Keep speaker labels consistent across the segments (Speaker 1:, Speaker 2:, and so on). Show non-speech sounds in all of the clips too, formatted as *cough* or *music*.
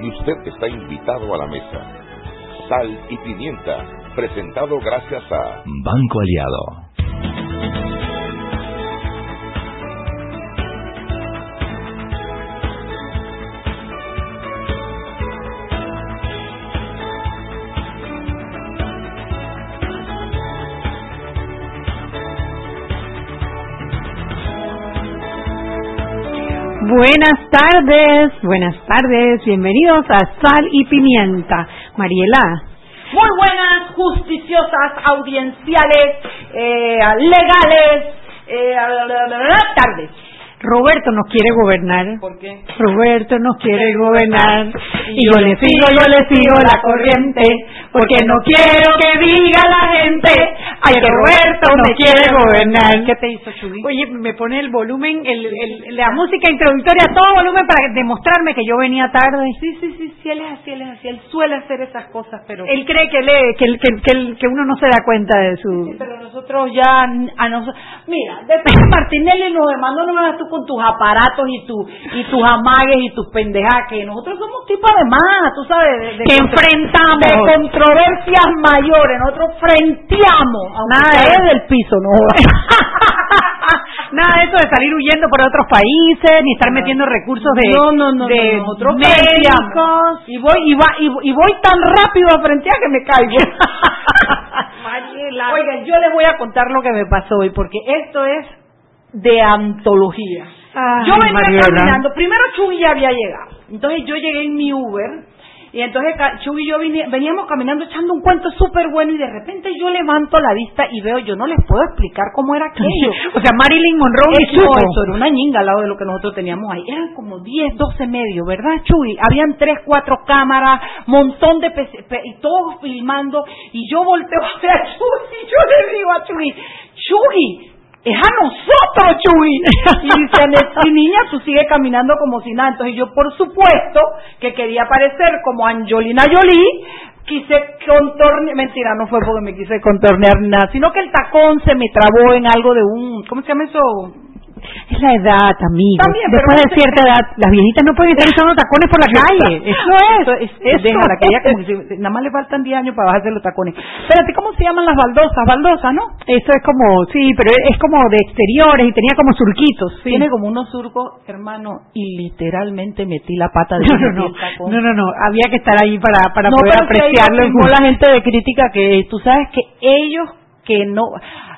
Speaker 1: y usted está invitado a la mesa. Sal y pimienta, presentado gracias a
Speaker 2: Banco Aliado.
Speaker 3: Tardes, buenas tardes, bienvenidos a Sal y Pimienta. Mariela.
Speaker 4: Muy buenas, justiciosas, audienciales, eh, legales, eh, tardes.
Speaker 3: Roberto nos quiere gobernar.
Speaker 4: ¿Por qué?
Speaker 3: Roberto nos quiere gobernar. Y yo le sigo, yo le sigo la corriente. Porque no quiero que diga la gente. Ay, que Roberto me quiere gobernar.
Speaker 4: ¿Qué te hizo, Chubi?
Speaker 3: Oye, me pone el volumen, el, el, la música introductoria a todo volumen para demostrarme que yo venía tarde.
Speaker 4: Sí, sí, sí, sí, él es así, él es así. Él suele hacer esas cosas, pero...
Speaker 3: Él cree que, que, que, que, que uno no se da cuenta de su...
Speaker 4: Sí, pero nosotros ya... A nosotros... Mira, después de Martinelli nos demandó, no me das tú con tus aparatos y, tu, y tus amagues y tus pendejas, que nosotros somos tipo de más, tú sabes, de,
Speaker 3: que enfrentamos
Speaker 4: de controversias mayores, nosotros frenteamos,
Speaker 3: nada
Speaker 4: es del piso, no *laughs*
Speaker 3: nada de eso de salir huyendo por otros países, ni estar metiendo recursos de,
Speaker 4: no, no, no,
Speaker 3: de
Speaker 4: no, nosotros
Speaker 3: médicos.
Speaker 4: Y voy, y, va, y, y, voy tan rápido a frentear que me caigo. *laughs*
Speaker 3: Mariela.
Speaker 4: Oigan, yo les voy a contar lo que me pasó hoy, porque esto es de antología.
Speaker 3: Ay,
Speaker 4: yo venía
Speaker 3: Mariela.
Speaker 4: caminando, primero Chuy ya había llegado, entonces yo llegué en mi Uber y entonces Chuy y yo veníamos caminando echando un cuento súper bueno y de repente yo levanto la vista y veo, yo no les puedo explicar cómo era aquello.
Speaker 3: o sea, Marilyn Monroe
Speaker 4: Eso, eso era una ñinga al lado de lo que nosotros teníamos ahí. Eran como 10, 12 medios, ¿verdad, Chuy? Habían 3, 4 cámaras, montón de y todos filmando y yo volteo *laughs* hacia Chuy y yo le digo a Chuy, Chuy, es a nosotros, Chuy. *laughs* Y dice, niña, tú sigues caminando como si nada. Entonces yo, por supuesto, que quería parecer como Angelina Jolie, quise contornear, mentira, no fue porque me quise contornear nada, sino que el tacón se me trabó en algo de un, ¿cómo se llama eso?
Speaker 3: Es la edad, amigo.
Speaker 4: También,
Speaker 3: Después de cierta edad, las viejitas no pueden estar usando tacones por la calle. Eso es.
Speaker 4: Eso es,
Speaker 3: Eso.
Speaker 4: déjala, que ella como que nada más le faltan 10 años para bajarse los tacones. Espérate, ¿cómo se llaman las baldosas? Baldosas, ¿no?
Speaker 3: Eso es como, sí, pero es como de exteriores y tenía como surquitos. Sí.
Speaker 4: Tiene como unos surcos, hermano, y literalmente metí la pata de
Speaker 3: No, no, no,
Speaker 4: tacón.
Speaker 3: no, no, no, había que estar ahí para, para
Speaker 4: No,
Speaker 3: poder apreciarlo.
Speaker 4: la gente de crítica que tú sabes que ellos que no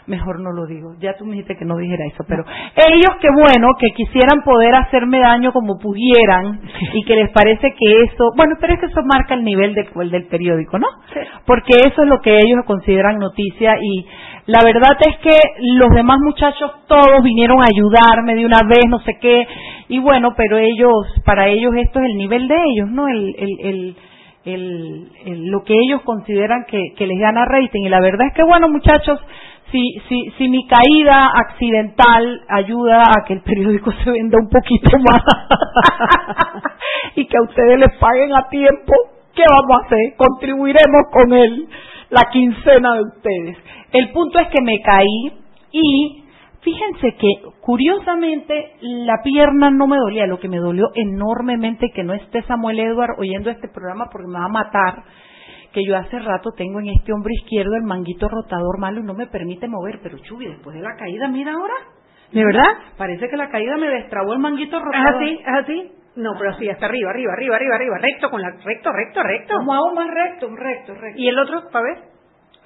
Speaker 4: mejor no lo digo. Ya tú me dijiste que no dijera eso pero ellos que bueno que quisieran poder hacerme daño como pudieran y que les parece que eso bueno pero es que eso marca el nivel de- el del periódico no porque eso es lo que ellos consideran noticia y la verdad es que los demás muchachos todos vinieron a ayudarme de una vez no sé qué y bueno pero ellos para ellos esto es el nivel de ellos no el el, el el, el- lo que ellos consideran que, que les gana rating. Y la verdad es que, bueno, muchachos, si, si, si mi caída accidental ayuda a que el periódico se venda un poquito *laughs* más y que a ustedes les paguen a tiempo, ¿qué vamos a hacer? Contribuiremos con el, la quincena de ustedes. El punto es que me caí y Fíjense que curiosamente la pierna no me dolía, lo que me dolió enormemente que no esté Samuel Edward oyendo este programa porque me va a matar, que yo hace rato tengo en este hombro izquierdo el manguito rotador malo y no me permite mover, pero Chubi, después de la caída, mira ahora,
Speaker 3: ¿De verdad?
Speaker 4: parece que la caída me destrabó el manguito
Speaker 3: ¿Es
Speaker 4: rotador.
Speaker 3: así? ¿Es así? No, pero sí, hasta arriba, arriba, arriba, arriba, arriba, recto, con la, recto, recto, recto.
Speaker 4: ¿Cómo hago más recto? Recto, recto.
Speaker 3: ¿Y el otro, para ver?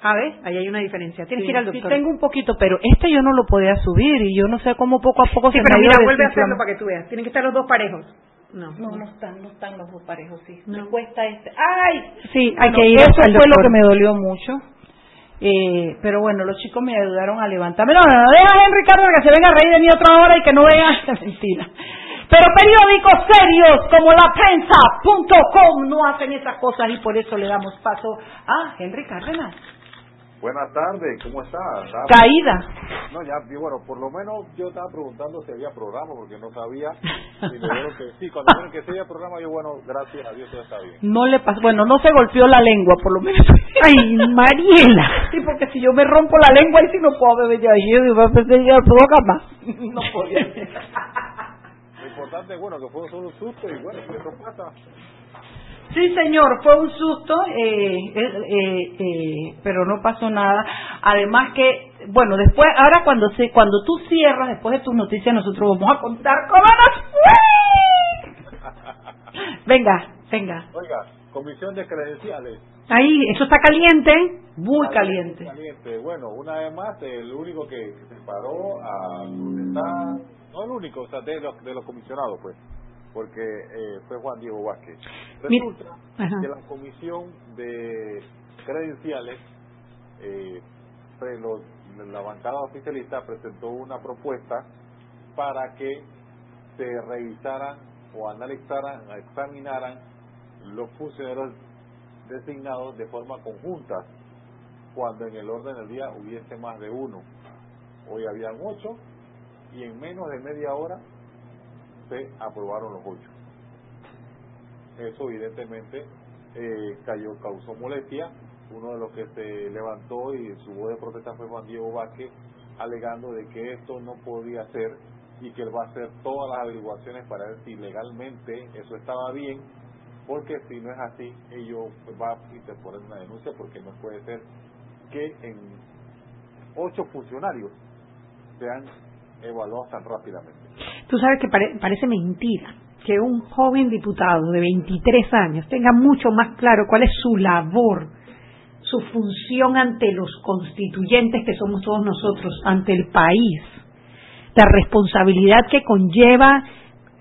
Speaker 3: A ver, ahí hay una diferencia. Tienes que ir al
Speaker 4: Sí,
Speaker 3: doctor.
Speaker 4: tengo un poquito, pero este yo no lo podía subir y yo no sé cómo poco a poco
Speaker 3: Sí,
Speaker 4: se
Speaker 3: pero
Speaker 4: me
Speaker 3: mira, vuelve a hacerlo para que tú veas. Tienen que estar los dos parejos. No.
Speaker 4: No, no están, no están los dos parejos, sí.
Speaker 3: No.
Speaker 4: Me cuesta este. ¡Ay!
Speaker 3: Sí, hay
Speaker 4: Bueno,
Speaker 3: que ir
Speaker 4: Eso fue
Speaker 3: doctor.
Speaker 4: lo que me dolió mucho. Eh, pero bueno, los chicos me ayudaron a levantarme. No, no, no, deja a Henry Carter que se venga a reír de mí otra hora y que no vea. *laughs* Mentira. Pero periódicos serios como la prensa.com no hacen esas cosas y por eso le damos paso a Henry Cárdenas.
Speaker 5: Buenas tardes, ¿cómo está? Estaba-
Speaker 4: Caída.
Speaker 5: No, ya, y bueno, por lo menos yo estaba preguntando si había programa porque no sabía. Y me dijeron que sí, cuando dijeron que sí había programa, yo, bueno, gracias a Dios todo está bien.
Speaker 4: No le pasó, bueno, no se golpeó la lengua, por lo menos. *laughs*
Speaker 3: Ay, Mariela.
Speaker 4: Sí, porque si yo me rompo la lengua, ahí sí no puedo beber ya. Yo digo, pues, ya puedo más. *laughs* No podía.
Speaker 5: Lo importante, bueno, que fue solo un susto y bueno, ¿qué eso pasa?
Speaker 4: Sí, señor, fue un susto, eh, eh, eh, pero no pasó nada. Además que, bueno, después, ahora cuando se, cuando tú cierras, después de tus noticias, nosotros vamos a contar cómo nos fue. *laughs* Venga, venga.
Speaker 5: Oiga, comisión de credenciales.
Speaker 3: Ahí, eso está caliente, muy caliente.
Speaker 5: Caliente. Bueno, una vez más, el único que se paró a no el único, o sea, de los, de los comisionados, pues, porque eh, fue Juan Diego Vázquez. Resulta que la comisión de credenciales, eh, la bancada oficialista presentó una propuesta para que se revisaran o analizaran, examinaran los funcionarios designados de forma conjunta cuando en el orden del día hubiese más de uno. Hoy habían ocho y en menos de media hora se aprobaron los ocho. Eso evidentemente eh, cayó, causó molestia. Uno de los que se levantó y su voz de protesta fue Juan Diego Vázquez, alegando de que esto no podía ser y que él va a hacer todas las averiguaciones para ver si legalmente eso estaba bien, porque si no es así, ellos va a interponer una denuncia porque no puede ser que en ocho funcionarios sean evaluados tan rápidamente.
Speaker 3: Tú sabes que parece mentira que un joven diputado de 23 años tenga mucho más claro cuál es su labor, su función ante los constituyentes que somos todos nosotros, ante el país, la responsabilidad que conlleva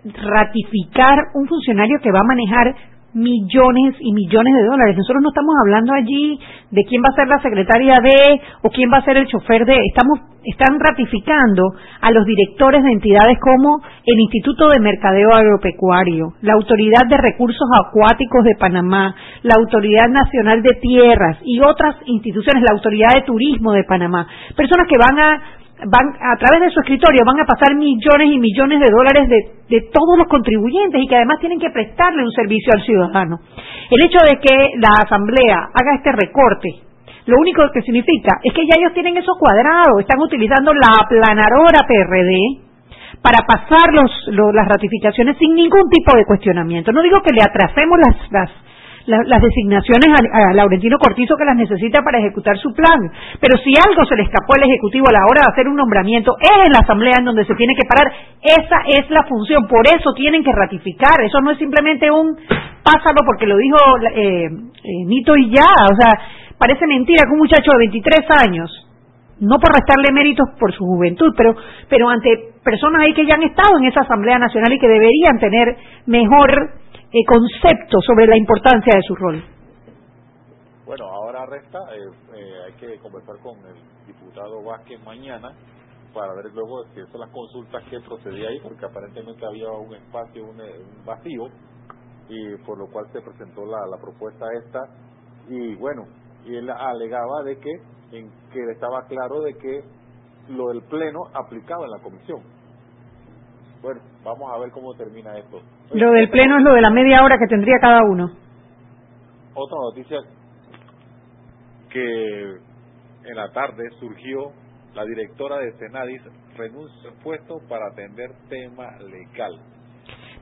Speaker 3: ratificar un funcionario que va a manejar millones y millones de dólares. Nosotros no estamos hablando allí de quién va a ser la secretaria de o quién va a ser el chofer de. Estamos están ratificando a los directores de entidades como el Instituto de Mercadeo Agropecuario, la Autoridad de Recursos Acuáticos de Panamá, la Autoridad Nacional de Tierras y otras instituciones, la Autoridad de Turismo de Panamá. Personas que van a van a través de su escritorio van a pasar millones y millones de dólares de, de, todos los contribuyentes y que además tienen que prestarle un servicio al ciudadano. El hecho de que la Asamblea haga este recorte, lo único que significa es que ya ellos tienen eso cuadrado, están utilizando la aplanadora PRD para pasar los, las ratificaciones sin ningún tipo de cuestionamiento. No digo que le atrasemos las, las las designaciones a, Laurentino Cortizo que las necesita para ejecutar su plan. Pero si algo se le escapó al Ejecutivo a la hora de hacer un nombramiento, es en la Asamblea en donde se tiene que parar. Esa es la función, por eso tienen que ratificar. Eso no es simplemente un pásalo porque lo dijo eh, eh, Nito y ya. O sea, parece mentira que un muchacho de 23 años, no por restarle méritos por su juventud, pero, pero ante personas ahí que ya han estado en esa Asamblea Nacional y que deberían tener mejor eh, concepto sobre la importancia de su rol.
Speaker 5: Bueno, ahora resta, eh, eh, hay que conversar con el diputado Vázquez mañana para ver luego si son las consultas que procedía ahí, porque aparentemente había un espacio, un, vacío, y por lo cual se presentó la, la propuesta esta, y bueno, y él alegaba de que, en, que estaba claro de que lo del pleno aplicaba en la comisión. Bueno, vamos a ver cómo termina esto.
Speaker 3: Lo del pleno es lo de la media hora que tendría cada uno.
Speaker 5: Otra noticia que en la tarde surgió la directora de Senadis renuncia al puesto para atender tema legal.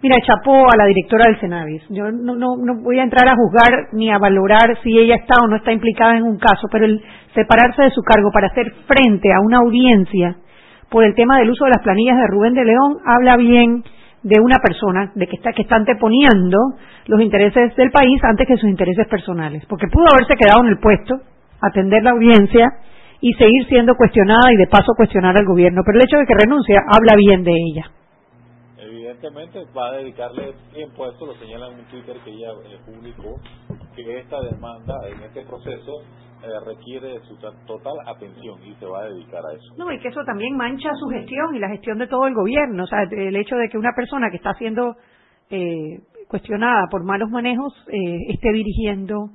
Speaker 3: Mira, chapó a la directora del Senadis. Yo no, no, no voy a entrar a juzgar ni a valorar si ella está o no está implicada en un caso, pero el separarse de su cargo para hacer frente a una audiencia por el tema del uso de las planillas de Rubén de León habla bien de una persona de que está que está anteponiendo los intereses del país antes que sus intereses personales, porque pudo haberse quedado en el puesto, atender la audiencia y seguir siendo cuestionada y de paso cuestionar al gobierno, pero el hecho de que renuncia habla bien de ella.
Speaker 5: Evidentemente va a dedicarle tiempo a esto, lo señala en un Twitter que ella eh, publicó, que esta demanda en este proceso eh, requiere su total atención y se va a dedicar a eso.
Speaker 3: No, y que eso también mancha su gestión y la gestión de todo el gobierno. O sea, el hecho de que una persona que está siendo eh, cuestionada por malos manejos eh, esté dirigiendo,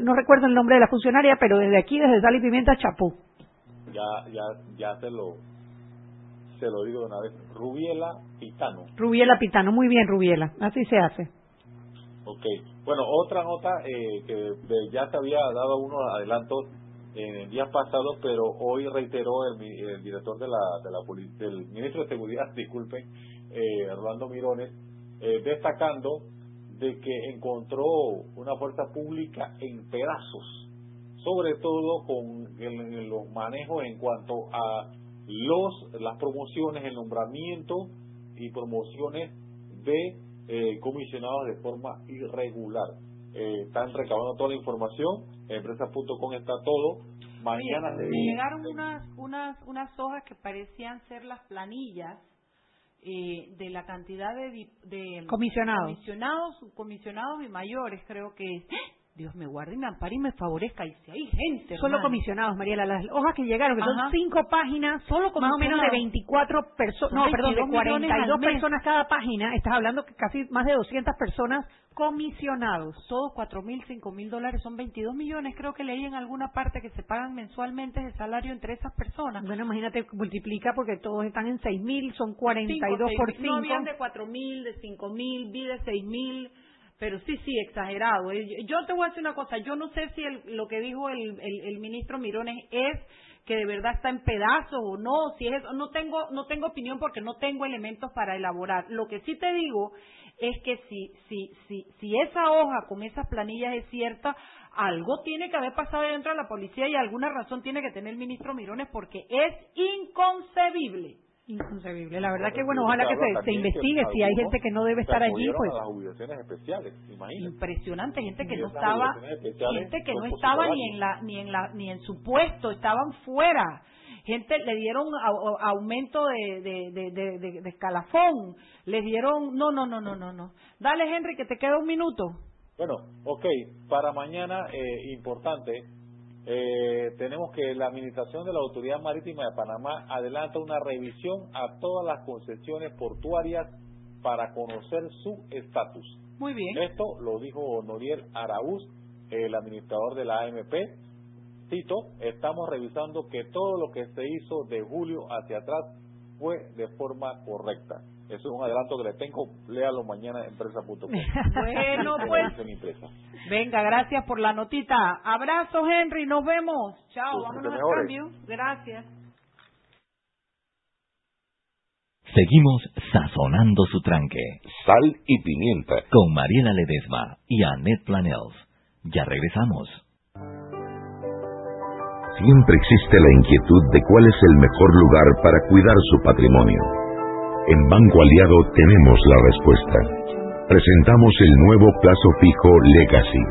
Speaker 3: no recuerdo el nombre de la funcionaria, pero desde aquí, desde Sal y Pimienta, chapó.
Speaker 5: Ya, ya, ya se lo, se lo digo de una vez. Rubiela Pitano.
Speaker 3: Rubiela Pitano, muy bien, Rubiela, así se hace.
Speaker 5: Ok. Bueno, otra nota eh, que ya se había dado unos adelantos en días pasados, pero hoy reiteró el, director de la, de la del ministro de Seguridad, *laughs* disculpen, eh, Rolando Mirones, eh, destacando de que encontró una fuerza pública en pedazos, sobre todo con los manejos en cuanto a los las promociones, el nombramiento y promociones de eh, comisionados de forma irregular. Eh, están recabando toda la información, empresa.com está todo.
Speaker 4: Mañana me llegaron unas, unas, unas hojas que parecían ser las planillas eh, de la cantidad de, de
Speaker 3: comisionados.
Speaker 4: comisionados, comisionados y mayores, creo que Dios me guarde y me ampare y me favorezca. Y si hay gente.
Speaker 3: Solo comisionados, Mariela. Las hojas que llegaron, que son cinco páginas, solo más o menos de 24 personas. No, perdón, de 42 personas cada página. Estás hablando que casi más de 200 personas comisionados.
Speaker 4: Todos cuatro mil, cinco mil dólares. Son 22 millones. Creo que leí en alguna parte que se pagan mensualmente de salario entre esas personas.
Speaker 3: Bueno, imagínate, multiplica porque todos están en seis mil, son 42 por 5. No
Speaker 4: habían de cuatro mil, de cinco mil, vi de seis mil pero sí, sí, exagerado. Eh, yo te voy a decir una cosa, yo no sé si lo que dijo el, el, ministro Mirones es que de verdad está en pedazos o no, si es eso, no tengo, no tengo opinión porque no tengo elementos para elaborar. Lo que sí te digo es que si, si, si, si esa hoja con esas planillas es cierta, algo tiene que haber pasado dentro de la policía y alguna razón tiene que tener el ministro Mirones porque es inconcebible
Speaker 3: Inconcebible. La verdad que, bueno, ojalá que se, investigue. Si hay gente que no debe estar allí, pues.
Speaker 5: especiales,
Speaker 4: Impresionante, gente que no estaba, gente que no estaba ni en la, ni en la, ni en su puesto, estaban fuera. Gente le dieron aumento de, de, de, de, escalafón, les dieron, no, no, no, no, no, no. Dale, Henry, que te queda un minuto.
Speaker 5: Bueno, ok, para mañana, eh, importante, eh, tenemos que la Administración de la Autoridad Marítima de Panamá adelanta una revisión a todas las concesiones portuarias para conocer su estatus.
Speaker 4: Muy bien.
Speaker 5: Esto lo dijo Noriel Araúz, el administrador de la AMP. Cito, estamos revisando que todo lo que se hizo de julio hacia atrás fue de forma correcta. Eso es un adelanto que le tengo. Léalo mañana en empresa.com. *laughs*
Speaker 4: bueno, pues. Venga, gracias por la notita. Abrazos, Henry. Nos vemos. Chao. Vámonos al cambio. Gracias.
Speaker 1: Seguimos sazonando su tranque. Sal y pimienta. Con Mariela Ledesma y Annette Planels. Ya regresamos. Siempre existe la inquietud de cuál es el mejor lugar para cuidar su patrimonio. En Banco Aliado tenemos la respuesta. Presentamos el nuevo plazo fijo Legacy,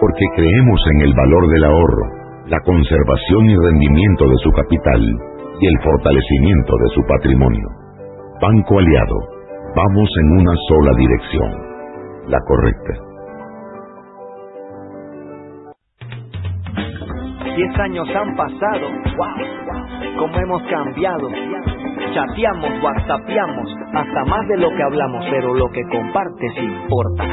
Speaker 1: porque creemos en el valor del ahorro, la conservación y rendimiento de su capital y el fortalecimiento de su patrimonio. Banco Aliado, vamos en una sola dirección, la correcta.
Speaker 2: Diez años han pasado, wow, cómo hemos cambiado chateamos, whatsappeamos, hasta más de lo que hablamos, pero lo que compartes importa.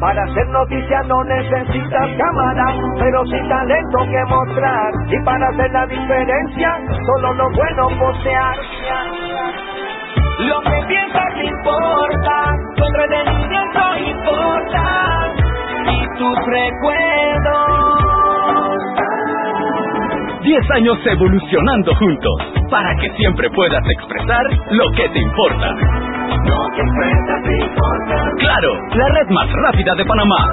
Speaker 2: Para hacer noticia no necesitas cámara, pero sí talento que mostrar. Y para hacer la diferencia, solo lo bueno postear. Lo que piensas importa, tu entretenimiento importa, y tus recuerdos.
Speaker 6: Diez años evolucionando juntos para que siempre puedas expresar lo que te importa.
Speaker 7: Lo que te importa.
Speaker 6: Claro, la red más rápida de Panamá.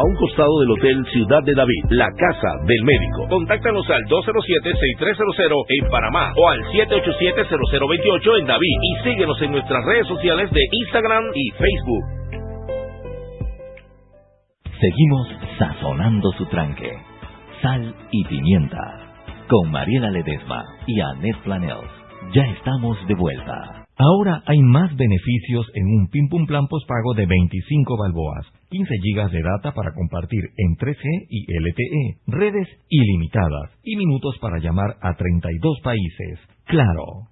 Speaker 8: a un costado del Hotel Ciudad de David, la casa del médico. Contáctanos al 207-6300 en Panamá o al 787-0028 en David y síguenos en nuestras redes sociales de Instagram y Facebook.
Speaker 1: Seguimos sazonando su tranque. Sal y pimienta. Con Mariela Ledesma y Annette Planels. Ya estamos de vuelta. Ahora hay más beneficios en un Pim Pum Plan postpago de 25 balboas, 15 GB de data para compartir en 3G y LTE, redes ilimitadas y minutos para llamar a 32 países. Claro.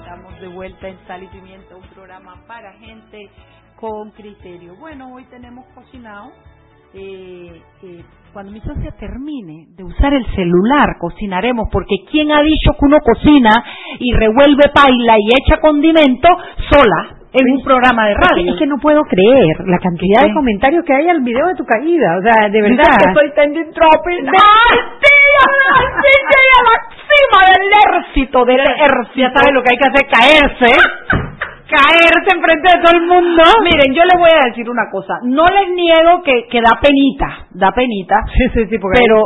Speaker 4: Estamos de vuelta en Sal y Pimienta, un programa para gente con criterio. Bueno, hoy tenemos cocinado eh, eh, cuando mi socia termine de usar el celular, cocinaremos, porque ¿quién ha dicho que uno cocina y revuelve paila y echa condimento sola? en un programa de radio.
Speaker 3: Es que, no puedo creer la cantidad de comentarios que hay al video de tu caída. O sea, de verdad.
Speaker 4: que estoy tending tropping. ¡Ay, a la cima del ejército! Del ejército.
Speaker 3: Ya sabes lo que hay que hacer, caerse. *laughs* caerse enfrente de todo el mundo.
Speaker 4: Miren, yo les voy a decir una cosa. No les niego que, que da penita. Da penita. *laughs*
Speaker 3: Sí, sí, sí.
Speaker 4: Pero,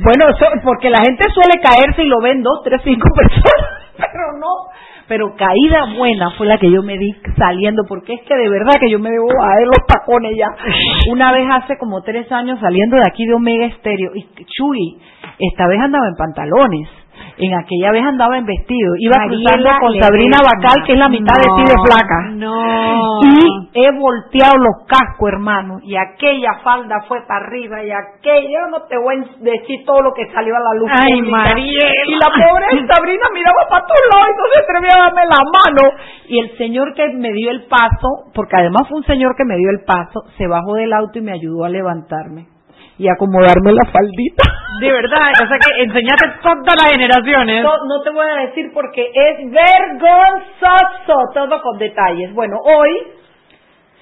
Speaker 4: bueno, porque la gente suele caerse y lo ven dos, tres, cinco *laughs* personas. Pero no pero caída buena fue la que yo me di saliendo, porque es que de verdad que yo me debo a ver los tacones ya. *laughs* Una vez hace como tres años saliendo de aquí de Omega Estéreo, y Chuy, esta vez andaba en pantalones en aquella vez andaba en vestido. Iba cruzando con Sabrina Bacal, que es la mitad de ti de flaca.
Speaker 3: No.
Speaker 4: Y he volteado los cascos, hermano. Y aquella falda fue para arriba. Y aquella, no te voy a decir todo lo que salió a la luz.
Speaker 3: Ay, María.
Speaker 4: Y la pobre *laughs* Sabrina miraba para todos lados y no se atrevía a darme la mano. Y el señor que me dio el paso, porque además fue un señor que me dio el paso, se bajó del auto y me ayudó a levantarme y acomodarme la faldita.
Speaker 3: De verdad, o sea que enseñaste todas las generaciones.
Speaker 4: No, no te voy a decir porque es vergonzoso, todo con detalles. Bueno, hoy,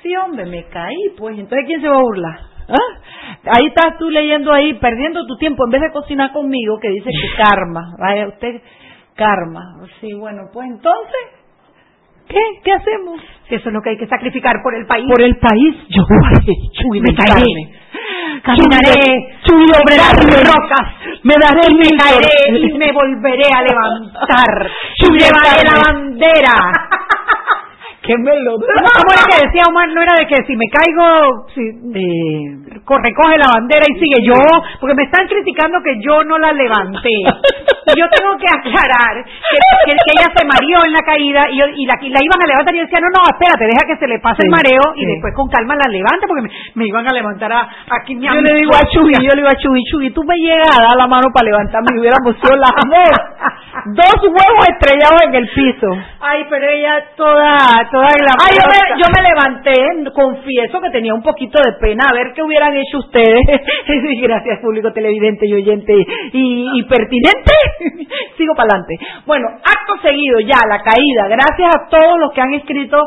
Speaker 4: sí hombre, me caí, pues, entonces ¿quién se va a burlar? ¿Ah? Ahí estás tú leyendo ahí, perdiendo tu tiempo, en vez de cocinar conmigo, que dice que karma, vaya usted, karma. Sí, bueno, pues entonces, ¿qué? ¿Qué hacemos?
Speaker 3: Si eso es lo que hay que sacrificar por el país.
Speaker 4: Por el país, yo voy a
Speaker 3: me caeré.
Speaker 4: Caminaré.
Speaker 3: Sobre las
Speaker 4: rocas, me daré
Speaker 3: y me caeré y me volveré a levantar,
Speaker 4: llevaré la bandera *laughs*
Speaker 3: qué melodía. ¿Cómo era que decía Omar? No era de que si me caigo, si, eh, recoge la bandera y sigue yo, porque me están criticando que yo no la levanté. Y yo tengo que aclarar que, que, ella se mareó en la caída y, y, la, la, iban a levantar y yo decía, no, no, espérate, deja que se le pase el mareo y después con calma la levante porque me, iban a levantar a, aquí mi
Speaker 4: Yo le digo a Chuy, yo le digo a Chuy, Chuy, tú me llegas a dar la mano para levantarme y hubiéramos sido las dos. *laughs* Dos huevos estrellados en el piso.
Speaker 3: Ay, pero ella toda, toda
Speaker 4: Ay, yo me, yo me levanté, confieso que tenía un poquito de pena a ver qué hubieran hecho ustedes. *laughs* Gracias, público televidente y oyente y, pertinente. *laughs* Sigo para adelante. Bueno, acto seguido ya, la caída. Gracias a todos los que han escrito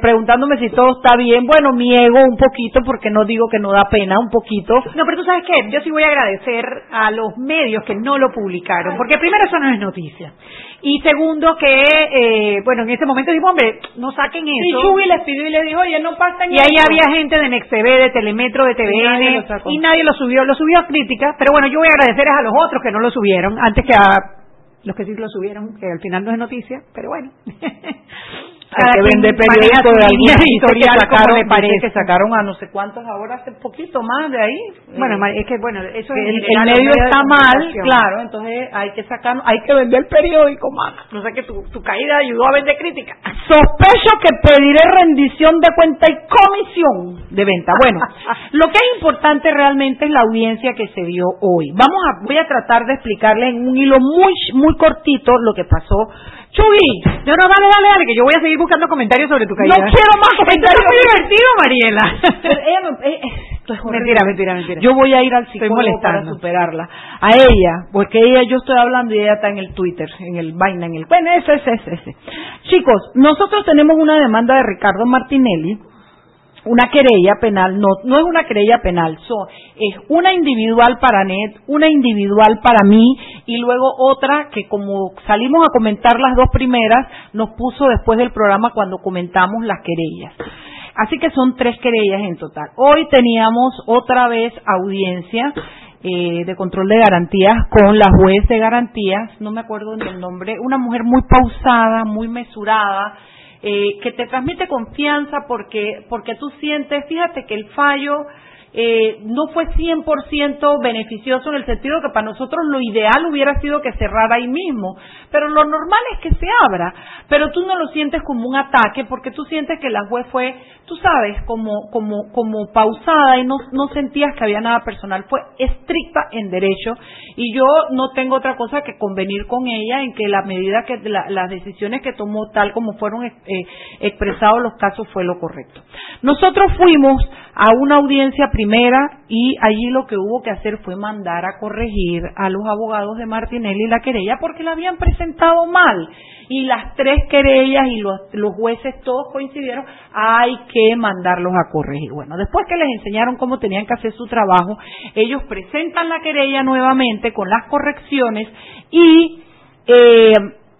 Speaker 4: preguntándome si todo está bien. Bueno, mi ego un poquito, porque no digo que no da pena, un poquito.
Speaker 3: No, pero tú sabes qué, yo sí voy a agradecer a los medios que no lo publicaron, porque primero eso no es noticia. Y segundo que, eh, bueno, en ese momento dijo, hombre, no saquen eso.
Speaker 4: Y les pidió y le dijo, oye, no pasen
Speaker 3: Y ahí había gente de NexTV, de Telemetro, de TVN, y nadie lo subió, lo subió a crítica, pero bueno, yo voy a agradecer a los otros que no lo subieron, antes que a los que sí lo subieron, que al final no es noticia, pero bueno. *laughs*
Speaker 4: Hay que vender periódico de alguna editorial que sacaron, le parece. que sacaron a no sé cuántos ahora hace poquito más de ahí.
Speaker 3: Bueno, es que bueno, eso
Speaker 4: el, el medio está mal, claro, entonces hay que sacar, hay que vender periódico, más.
Speaker 3: No sé que tu, tu caída ayudó a vender crítica.
Speaker 4: Sospecho que pediré rendición de cuenta y comisión de venta. Bueno, *laughs* lo que es importante realmente es la audiencia que se vio hoy. Vamos a, voy a tratar de explicarle en un hilo muy, muy cortito lo que pasó Chuy,
Speaker 3: no, no, dale, dale, dale, que yo voy a seguir buscando comentarios sobre tu caída.
Speaker 4: No quiero más comentarios.
Speaker 3: Esto es muy divertido, Mariela.
Speaker 4: Eh, esto es mentira, mentira, mentira. Yo voy a ir al psicólogo para superarla. A ella, porque ella, yo estoy hablando y ella está en el Twitter, en el vaina, en el... Bueno, ese, ese, ese, ese. Chicos, nosotros tenemos una demanda de Ricardo Martinelli una querella penal, no, no es una querella penal, es una individual para NET, una individual para mí y luego otra que como salimos a comentar las dos primeras, nos puso después del programa cuando comentamos las querellas. Así que son tres querellas en total. Hoy teníamos otra vez audiencia eh, de control de garantías con la juez de garantías, no me acuerdo del nombre, una mujer muy pausada, muy mesurada, eh, que te transmite confianza porque, porque tú sientes, fíjate que el fallo eh, no fue 100% beneficioso en el sentido que para nosotros lo ideal hubiera sido que cerrara ahí mismo, pero lo normal es que se abra, pero tú no lo sientes como un ataque porque tú sientes que la juez fue, tú sabes, como como como pausada y no no sentías que había nada personal, fue estricta en derecho y yo no tengo otra cosa que convenir con ella en que la medida que las decisiones que tomó tal como fueron eh, expresados los casos fue lo correcto. Nosotros fuimos a una audiencia primera y allí lo que hubo que hacer fue mandar a corregir a los abogados de Martinelli la querella porque la habían presentado mal y las tres querellas y los, los jueces todos coincidieron, hay que mandarlos a corregir. Bueno, después que les enseñaron cómo tenían que hacer su trabajo, ellos presentan la querella nuevamente con las correcciones y eh,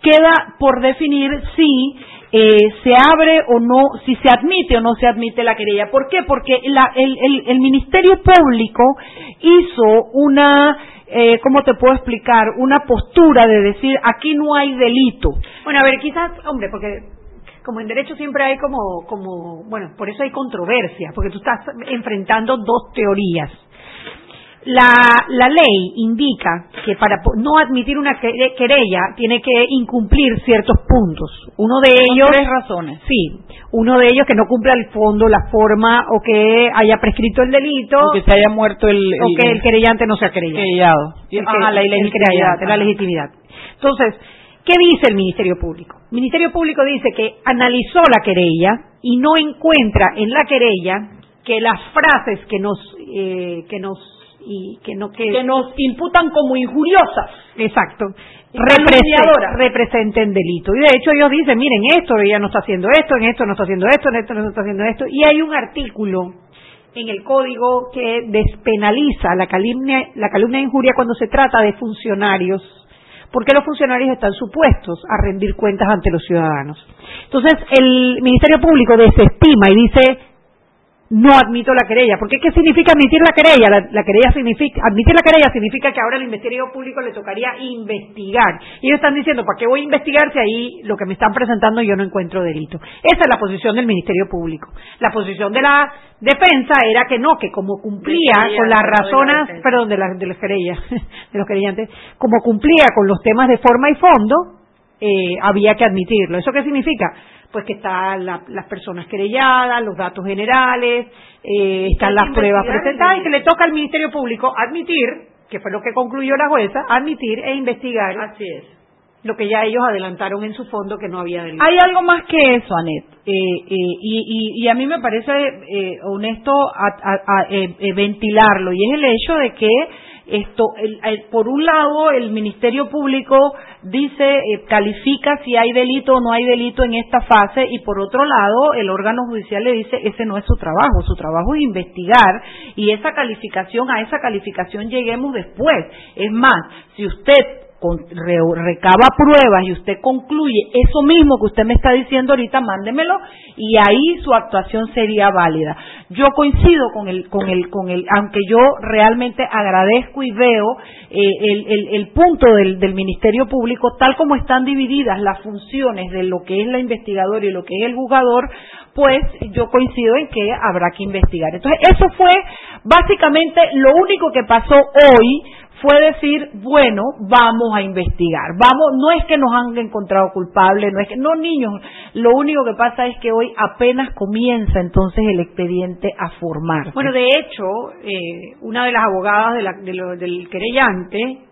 Speaker 4: queda por definir si eh, se abre o no, si se admite o no se admite la querella. ¿Por qué? Porque el, Ministerio Público hizo una, eh, ¿cómo te puedo explicar? Una postura de decir, aquí no hay delito.
Speaker 3: Bueno, a ver, quizás, hombre, porque como en derecho siempre hay como, como, bueno, por eso hay controversia, porque tú estás enfrentando dos teorías. La, la ley indica que para no admitir una querella tiene que incumplir ciertos puntos. Uno de ellos.
Speaker 4: tres razones.
Speaker 3: Sí. Uno de ellos que no cumpla el fondo, la forma, o que haya prescrito el delito.
Speaker 4: O que se haya muerto el.
Speaker 3: o que el querellante no sea querellado.
Speaker 4: Ah, la,
Speaker 3: ilegitimidad. La legitimidad. Entonces, ¿qué dice el Ministerio Público? El Ministerio Público dice que analizó la querella y no encuentra en la querella que las frases que nos, eh, que nos y que no
Speaker 4: que, nos imputan como injuriosas.
Speaker 3: Exacto. representen delito. Y de hecho ellos dicen, miren, esto ella no está haciendo esto, en esto no está haciendo esto, en esto no está haciendo esto. Y hay un artículo en el código que despenaliza la calumnia, la calumnia e injuria cuando se trata de funcionarios, porque los funcionarios están supuestos a rendir cuentas ante los ciudadanos. Entonces, el Ministerio Público desestima y dice, no admito la querella. Porque ¿qué significa admitir la querella? La, querella significa, admitir la querella significa que ahora al Ministerio Público le tocaría investigar. Y ellos están diciendo, ¿para qué voy a investigar si ahí lo que me están presentando yo no encuentro delito? Esa es la posición del Ministerio Público. La posición de la defensa era que no, que como cumplía con las razones, perdón, de, de las querellas, *laughs* de los querellantes, como cumplía con los temas de forma y fondo, eh, había que admitirlo. ¿Eso qué significa? Pues que están las personas querelladas, los datos generales, eh, están las pruebas presentadas y que le toca al Ministerio Público admitir, que fue lo que concluyó la jueza, admitir e investigar.
Speaker 4: Así es.
Speaker 3: Lo que ya ellos adelantaron en su fondo que no había delito.
Speaker 4: Hay algo más que eso, Anet, eh, eh, y, a mí me parece honesto ventilarlo, y es el hecho de que esto, por un lado, el Ministerio Público dice, eh, califica si hay delito o no hay delito en esta fase y por otro lado, el órgano judicial le dice, ese no es su trabajo, su trabajo es investigar y esa calificación, a esa calificación lleguemos después. Es más, si usted recaba pruebas y usted concluye eso mismo que usted me está diciendo ahorita, mándemelo y ahí su actuación sería válida. Yo coincido con el, con el, con el, aunque yo realmente agradezco y veo eh, el, el, punto del, del Ministerio Público, tal como están divididas las funciones de lo que es la investigadora y lo que es el juzgador, pues yo coincido en que habrá que investigar. Entonces, eso fue básicamente lo único que pasó hoy fue decir, bueno, vamos a investigar. Vamos, no es que nos han encontrado culpables, no es que, no niños, lo único que pasa es que hoy apenas comienza entonces el expediente a formar.
Speaker 3: Bueno, de hecho, eh, una de las abogadas del querellante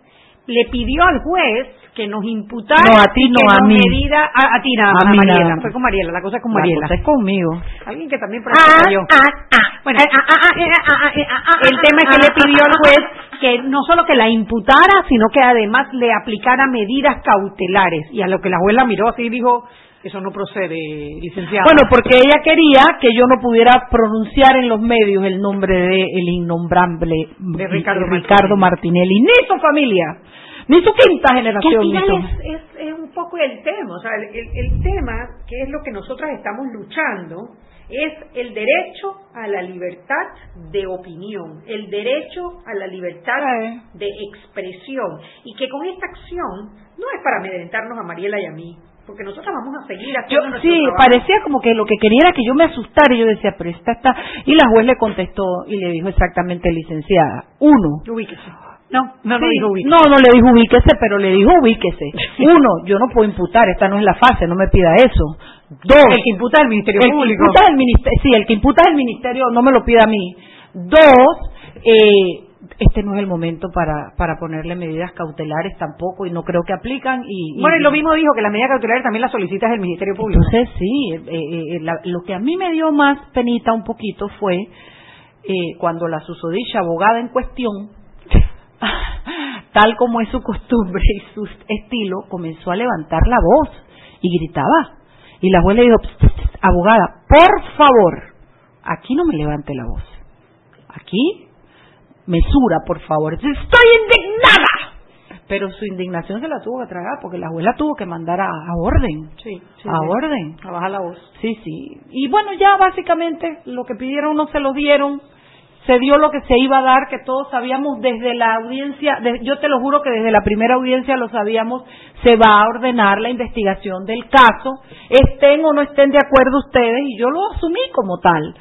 Speaker 3: le pidió al juez que nos imputara
Speaker 4: no, a ti no, a mí.
Speaker 3: Medida, a, ti nada, a, Mariela, fue con Mariela, la cosa es con Mariela. La
Speaker 4: cosa es conmigo.
Speaker 3: Alguien que también ah, yo. Ah, ah, bueno, el tema es que le pidió al juez que no solo que la imputara, sino que además le aplicara medidas cautelares. Y a lo que la juez la miró así y dijo, eso no procede, licenciada.
Speaker 4: Bueno, porque ella quería que yo no pudiera pronunciar en los medios el nombre de el innombrable
Speaker 3: de Ricardo,
Speaker 4: Ricardo Martinelli, ni su familia, ni su quinta generación.
Speaker 3: Que es, es, un poco el tema, o sea, el, el tema que es lo que nosotras estamos luchando es el derecho a la libertad de opinión, el derecho a la libertad de expresión y que con esta acción no es para amedrentarnos a Mariela y a mí, porque nosotros vamos a seguir haciendo
Speaker 4: yo, Sí, parecía como que lo que quería era que yo me asustara y yo decía, pero esta está... Y la juez le contestó y le dijo exactamente, licenciada, uno.
Speaker 3: No, no, no dijo
Speaker 4: No, no le dijo ubíquese, pero le dijo ubíquese. *laughs* Uno, yo no puedo imputar, esta no es la fase, no me pida eso. Dos,
Speaker 3: el que imputa el Ministerio
Speaker 4: el
Speaker 3: Público.
Speaker 4: Que imputa el ministerio, sí, el que imputa el Ministerio no me lo pida a mí. Dos, eh, este no es el momento para, para ponerle medidas cautelares tampoco y no creo que aplican. Y,
Speaker 3: bueno, y lo mismo dijo que las medidas cautelares también las solicitas del Ministerio Público.
Speaker 4: Entonces, sí, eh, eh, eh lo que a mí me dio más penita un poquito fue eh, cuando la susodicha abogada en cuestión, *laughs* tal como es su costumbre y su estilo, comenzó a levantar la voz y gritaba. Y la juez le dijo, abogada, por favor, aquí no me levante la voz. Aquí mesura, por favor. Estoy indignada. Pero su indignación se la tuvo que tragar porque la abuela tuvo que mandar a, orden.
Speaker 3: Sí,
Speaker 4: a orden.
Speaker 3: A bajar la voz.
Speaker 4: Sí, sí. Y bueno, ya básicamente lo que pidieron no se lo dieron. Se dio lo que se iba a dar, que todos sabíamos desde la audiencia, yo te lo juro que desde la primera audiencia lo sabíamos, se va a ordenar la investigación del caso, estén o no estén de acuerdo ustedes, y yo lo asumí como tal.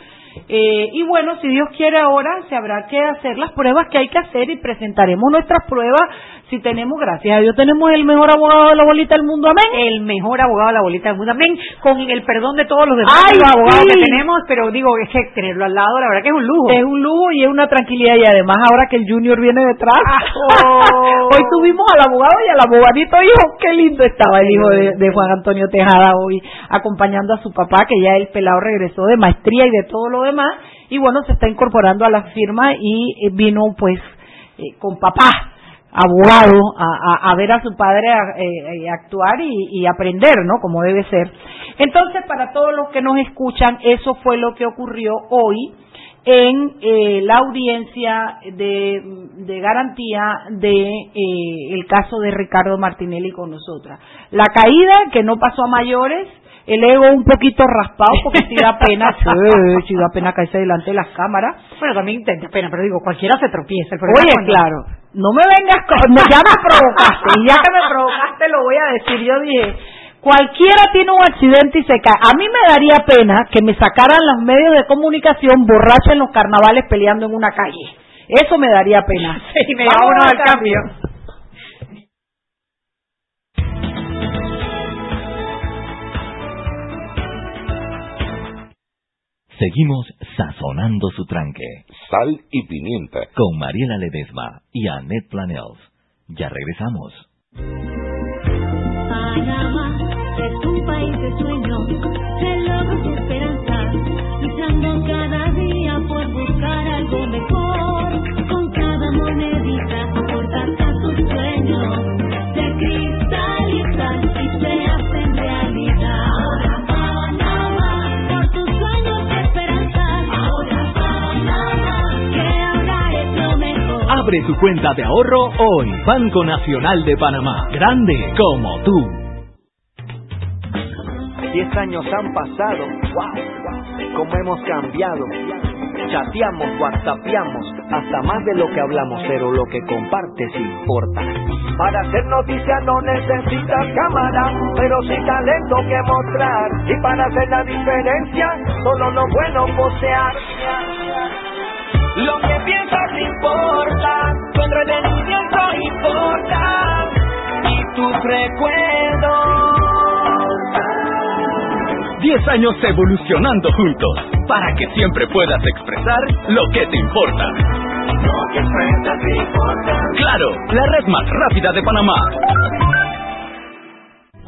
Speaker 4: Eh, y bueno, si Dios quiere ahora, se habrá que hacer las pruebas que hay que hacer y presentaremos nuestras pruebas si tenemos, gracias a Dios, tenemos el mejor abogado de la bolita del mundo, amén.
Speaker 3: El mejor abogado de la bolita del mundo, amén. Con el perdón de todos los demás abogados que tenemos, pero digo, es que tenerlo al lado, la verdad que es un lujo.
Speaker 4: Es un lujo y es una tranquilidad. Y además, ahora que el Junior viene detrás, oh. *laughs* hoy tuvimos al abogado y al abogadito hijo. Qué lindo estaba el hijo de, de, Juan Antonio Tejada hoy, acompañando a su papá, que ya el pelado regresó de maestría y de todo lo demás. Y bueno, se está incorporando a la firma y eh, vino pues eh, con papá abogado a, a, ver a su padre eh, eh, actuar y, aprender, ¿no? Como debe ser. Entonces, para todos los que nos escuchan, eso fue lo que ocurrió hoy en eh, la audiencia de, de garantía de el caso de Ricardo Martinelli con nosotras. La caída que no pasó a mayores, el ego un poquito raspado porque si da pena, *laughs* sí, da pena caerse delante de las cámaras.
Speaker 3: Bueno, también da pena, pero digo, cualquiera se tropieza.
Speaker 4: Oye, claro, no me vengas con, no, ya me provocaste, y ya que me provocaste lo voy a decir, yo dije, cualquiera tiene un accidente y se cae. A mí me daría pena que me sacaran los medios de comunicación borracho en los carnavales peleando en una calle. Eso me daría pena. *laughs*
Speaker 3: Sí, me da uno al cambio.
Speaker 6: Seguimos sazonando su tranque.
Speaker 1: Sal y pimienta.
Speaker 6: Con Mariela Ledesma y Annette Planels. Ya regresamos.
Speaker 7: Panamá es un país de sueños,
Speaker 6: Abre tu cuenta de ahorro hoy. Banco Nacional de Panamá. Grande como tú.
Speaker 2: Diez años han pasado. Wow, Cómo hemos cambiado. Chateamos, whatsappeamos, hasta más de lo que hablamos, pero lo que compartes importa. Para hacer noticias no necesitas cámara, pero sí talento que mostrar. Y para hacer la diferencia, solo lo bueno posear. Lo que piensas importa, tu entretenimiento importa y tus recuerdos.
Speaker 6: Diez años evolucionando juntos para que siempre puedas expresar lo que te importa.
Speaker 7: Lo que te importa.
Speaker 6: Claro, la red más rápida de Panamá.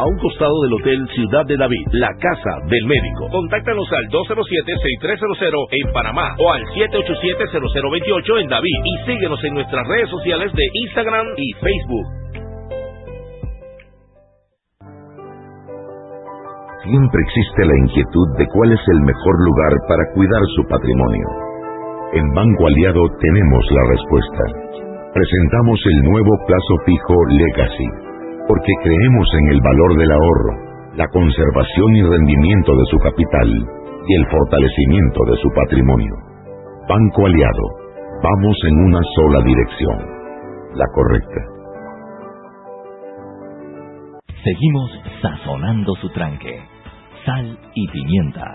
Speaker 8: a un costado del Hotel Ciudad de David, la casa del médico. Contáctanos al 207-6300 en Panamá o al 787-0028 en David y síguenos en nuestras redes sociales de Instagram y Facebook.
Speaker 1: Siempre existe la inquietud de cuál es el mejor lugar para cuidar su patrimonio. En Banco Aliado tenemos la respuesta. Presentamos el nuevo plazo fijo Legacy, porque creemos en el valor del ahorro, la conservación y rendimiento de su capital y el fortalecimiento de su patrimonio. Banco Aliado, vamos en una sola dirección, la correcta.
Speaker 9: Seguimos sazonando su tranque. Sal y pimienta.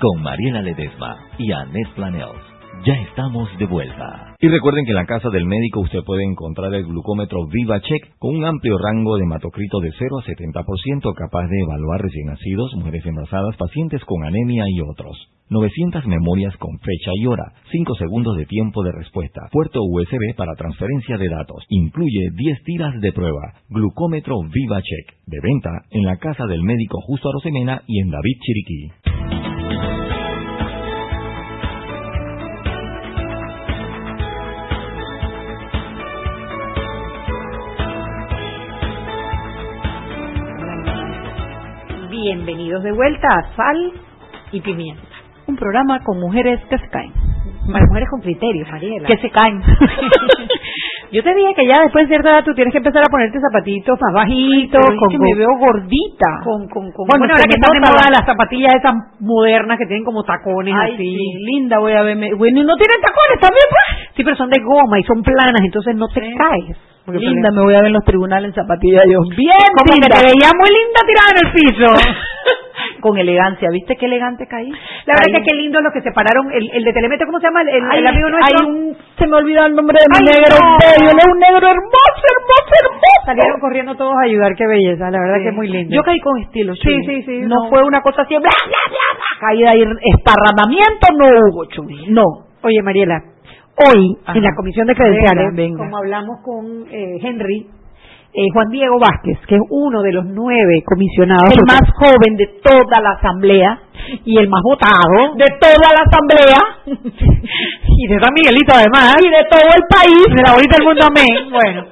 Speaker 9: Con Mariela Ledesma y Annette Planels. Ya estamos de vuelta.
Speaker 10: Y recuerden que en la casa del médico usted puede encontrar el glucómetro VivaCheck con un amplio rango de hematocrito de 0 a 70% capaz de evaluar recién nacidos, mujeres embarazadas, pacientes con anemia y otros. 900 memorias con fecha y hora, 5 segundos de tiempo de respuesta, puerto USB para transferencia de datos, incluye 10 tiras de prueba, glucómetro VivaCheck, de venta en la casa del médico Justo Arosemena y en David Chiriquí.
Speaker 3: Bienvenidos de vuelta a Sal y Pimienta.
Speaker 4: Un programa con mujeres que se caen.
Speaker 3: mujeres con criterios, Mariela.
Speaker 4: Que se caen. *laughs*
Speaker 3: Yo te dije que ya después de cierta edad tú tienes que empezar a ponerte zapatitos más bajitos.
Speaker 4: con, que me veo gordita.
Speaker 3: Con, con, con bueno, ahora que están de moda las zapatillas esas modernas que tienen como tacones
Speaker 4: Ay,
Speaker 3: así.
Speaker 4: Sí, linda voy a verme.
Speaker 3: Bueno, y no tienen tacones también, pues. Sí, pero son de goma y son planas, entonces no te caes.
Speaker 4: Linda, me voy a ver en los tribunales en zapatillas. Yo, bien,
Speaker 3: como que te veía muy linda tirada en el piso. *laughs*
Speaker 4: con elegancia. ¿Viste qué elegante caí?
Speaker 3: La verdad es que qué lindo los que separaron el, el de Telemetro, ¿cómo se llama? El, el amigo nuestro.
Speaker 4: Hay un, se me olvidó el nombre de mi negro bello, él es un negro hermoso, hermoso, hermoso.
Speaker 3: Salieron corriendo todos a ayudar, qué belleza, la verdad que es muy lindo.
Speaker 4: Yo caí con estilo,
Speaker 3: Sí, sí, sí.
Speaker 4: No, fue una cosa así, bla, bla, bla, caída y esparramamiento, no hubo, Chumi, no.
Speaker 3: Oye, Mariela, hoy en la Comisión de Credenciales, como hablamos con eh, Henry, eh, Juan Diego Vázquez, que es uno de los nueve comisionados.
Speaker 4: El más joven de toda la asamblea.
Speaker 3: y el más votado.
Speaker 4: De toda la asamblea. *laughs*
Speaker 3: Y de San Miguelito además.
Speaker 4: Y de todo el país,
Speaker 3: de la bolita del mundo amén. Bueno,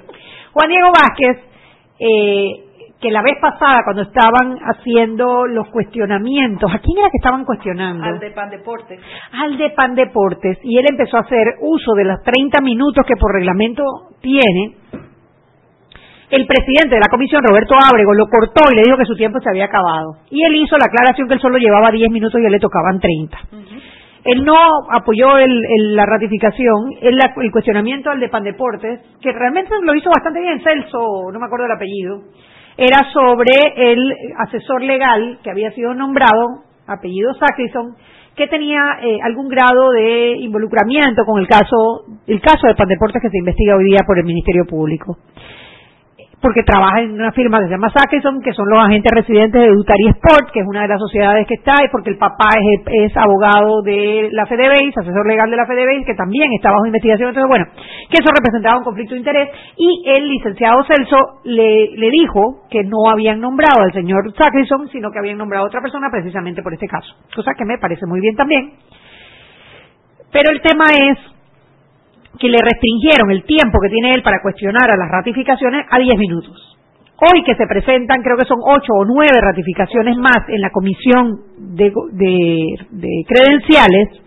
Speaker 3: Juan Diego Vázquez, eh, que la vez pasada cuando estaban haciendo los cuestionamientos, ¿a quién era que estaban cuestionando?
Speaker 4: Al de Pan Deportes.
Speaker 3: Al de Pan Deportes. Y él empezó a hacer uso de los 30 minutos que por reglamento tiene el presidente de la comisión, Roberto Ábrego, lo cortó y le dijo que su tiempo se había acabado. Y él hizo la aclaración que él solo llevaba 10 minutos y a él le tocaban 30. Él no apoyó la ratificación, el, el cuestionamiento al de Pandeportes, que realmente lo hizo bastante bien, Celso, no me acuerdo el apellido, era sobre el asesor legal que había sido nombrado, apellido Sacrison, que tenía eh, algún grado de involucramiento con el caso, el caso de Pandeportes que se investiga hoy día por el Ministerio Público porque trabaja en una firma que se llama Sackson, que son los agentes residentes de Dutari Sport, que es una de las sociedades que está, y porque el papá es, abogado de la FedeBase, asesor legal de la FedeBase, que también está bajo investigación. Entonces, bueno, que eso representaba un conflicto de interés, y el licenciado Celso le, le dijo que no habían nombrado al señor Sackson, sino que habían nombrado a otra persona precisamente por este caso, cosa que me parece muy bien también. Pero el tema es que le restringieron el tiempo que tiene él para cuestionar a las ratificaciones a 10 minutos. Hoy que se presentan, creo que son 8 o 9 ratificaciones más en la comisión de, credenciales,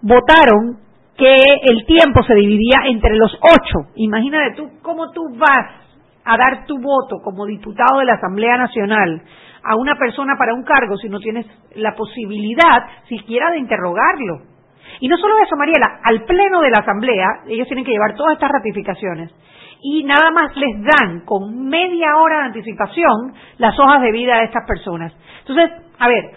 Speaker 3: votaron que el tiempo se dividía entre los 8. Imagínate tú cómo tú vas a dar tu voto como diputado de la Asamblea Nacional a una persona para un cargo si no tienes la posibilidad siquiera de interrogarlo. Y no solo eso, Mariela, al pleno de la Asamblea, ellos tienen que llevar todas estas ratificaciones y nada más les dan con media hora de anticipación las hojas de vida de estas personas. Entonces, a ver,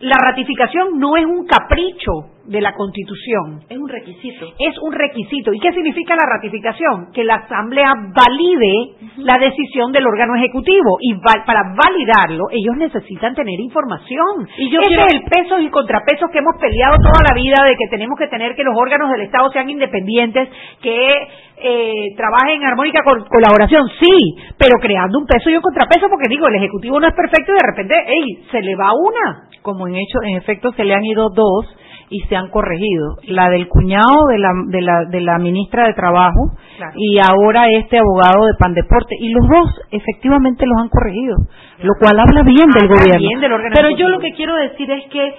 Speaker 3: la ratificación no es un capricho de la Constitución.
Speaker 4: Es un requisito.
Speaker 3: Es un requisito. ¿Y qué significa la ratificación? Que la Asamblea valide la decisión del órgano ejecutivo. Y para validarlo, ellos necesitan tener información. Y yo Ese es el peso y contrapeso que hemos peleado toda la vida de que tenemos que tener que los órganos del Estado sean independientes, que eh, trabajen en armónica colaboración, sí, pero creando un peso y un contrapeso, porque digo, el Ejecutivo no es perfecto y de repente, hey, se le va una.
Speaker 4: Como en hecho, en efecto, se le han ido dos y se han corregido. La del cuñado de la, de la, de la ministra de Trabajo y ahora este abogado de Pandeporte. Y los dos efectivamente los han corregido, lo cual habla bien del gobierno. Pero yo lo que quiero decir es que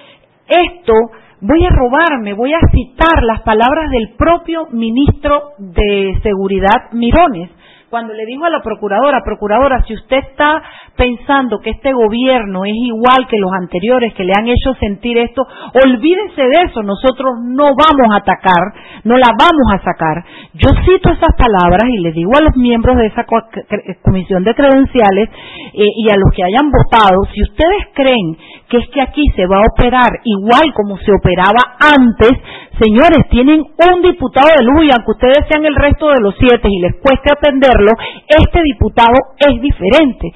Speaker 4: esto voy a robarme, voy a citar las palabras del propio ministro de Seguridad Mirones cuando le dijo a la procuradora, procuradora, si usted está pensando que este gobierno es igual que los anteriores que le han hecho sentir esto, olvídense de eso, nosotros no vamos a atacar, no la vamos a sacar. Yo cito esas palabras y le digo a los miembros de esa comisión de credenciales eh, y a los que hayan votado, si ustedes creen que es que aquí se va a operar igual como se operaba antes, señores, tienen un diputado de luz y aunque ustedes sean el resto de los siete y les cueste atenderlo, este diputado es diferente.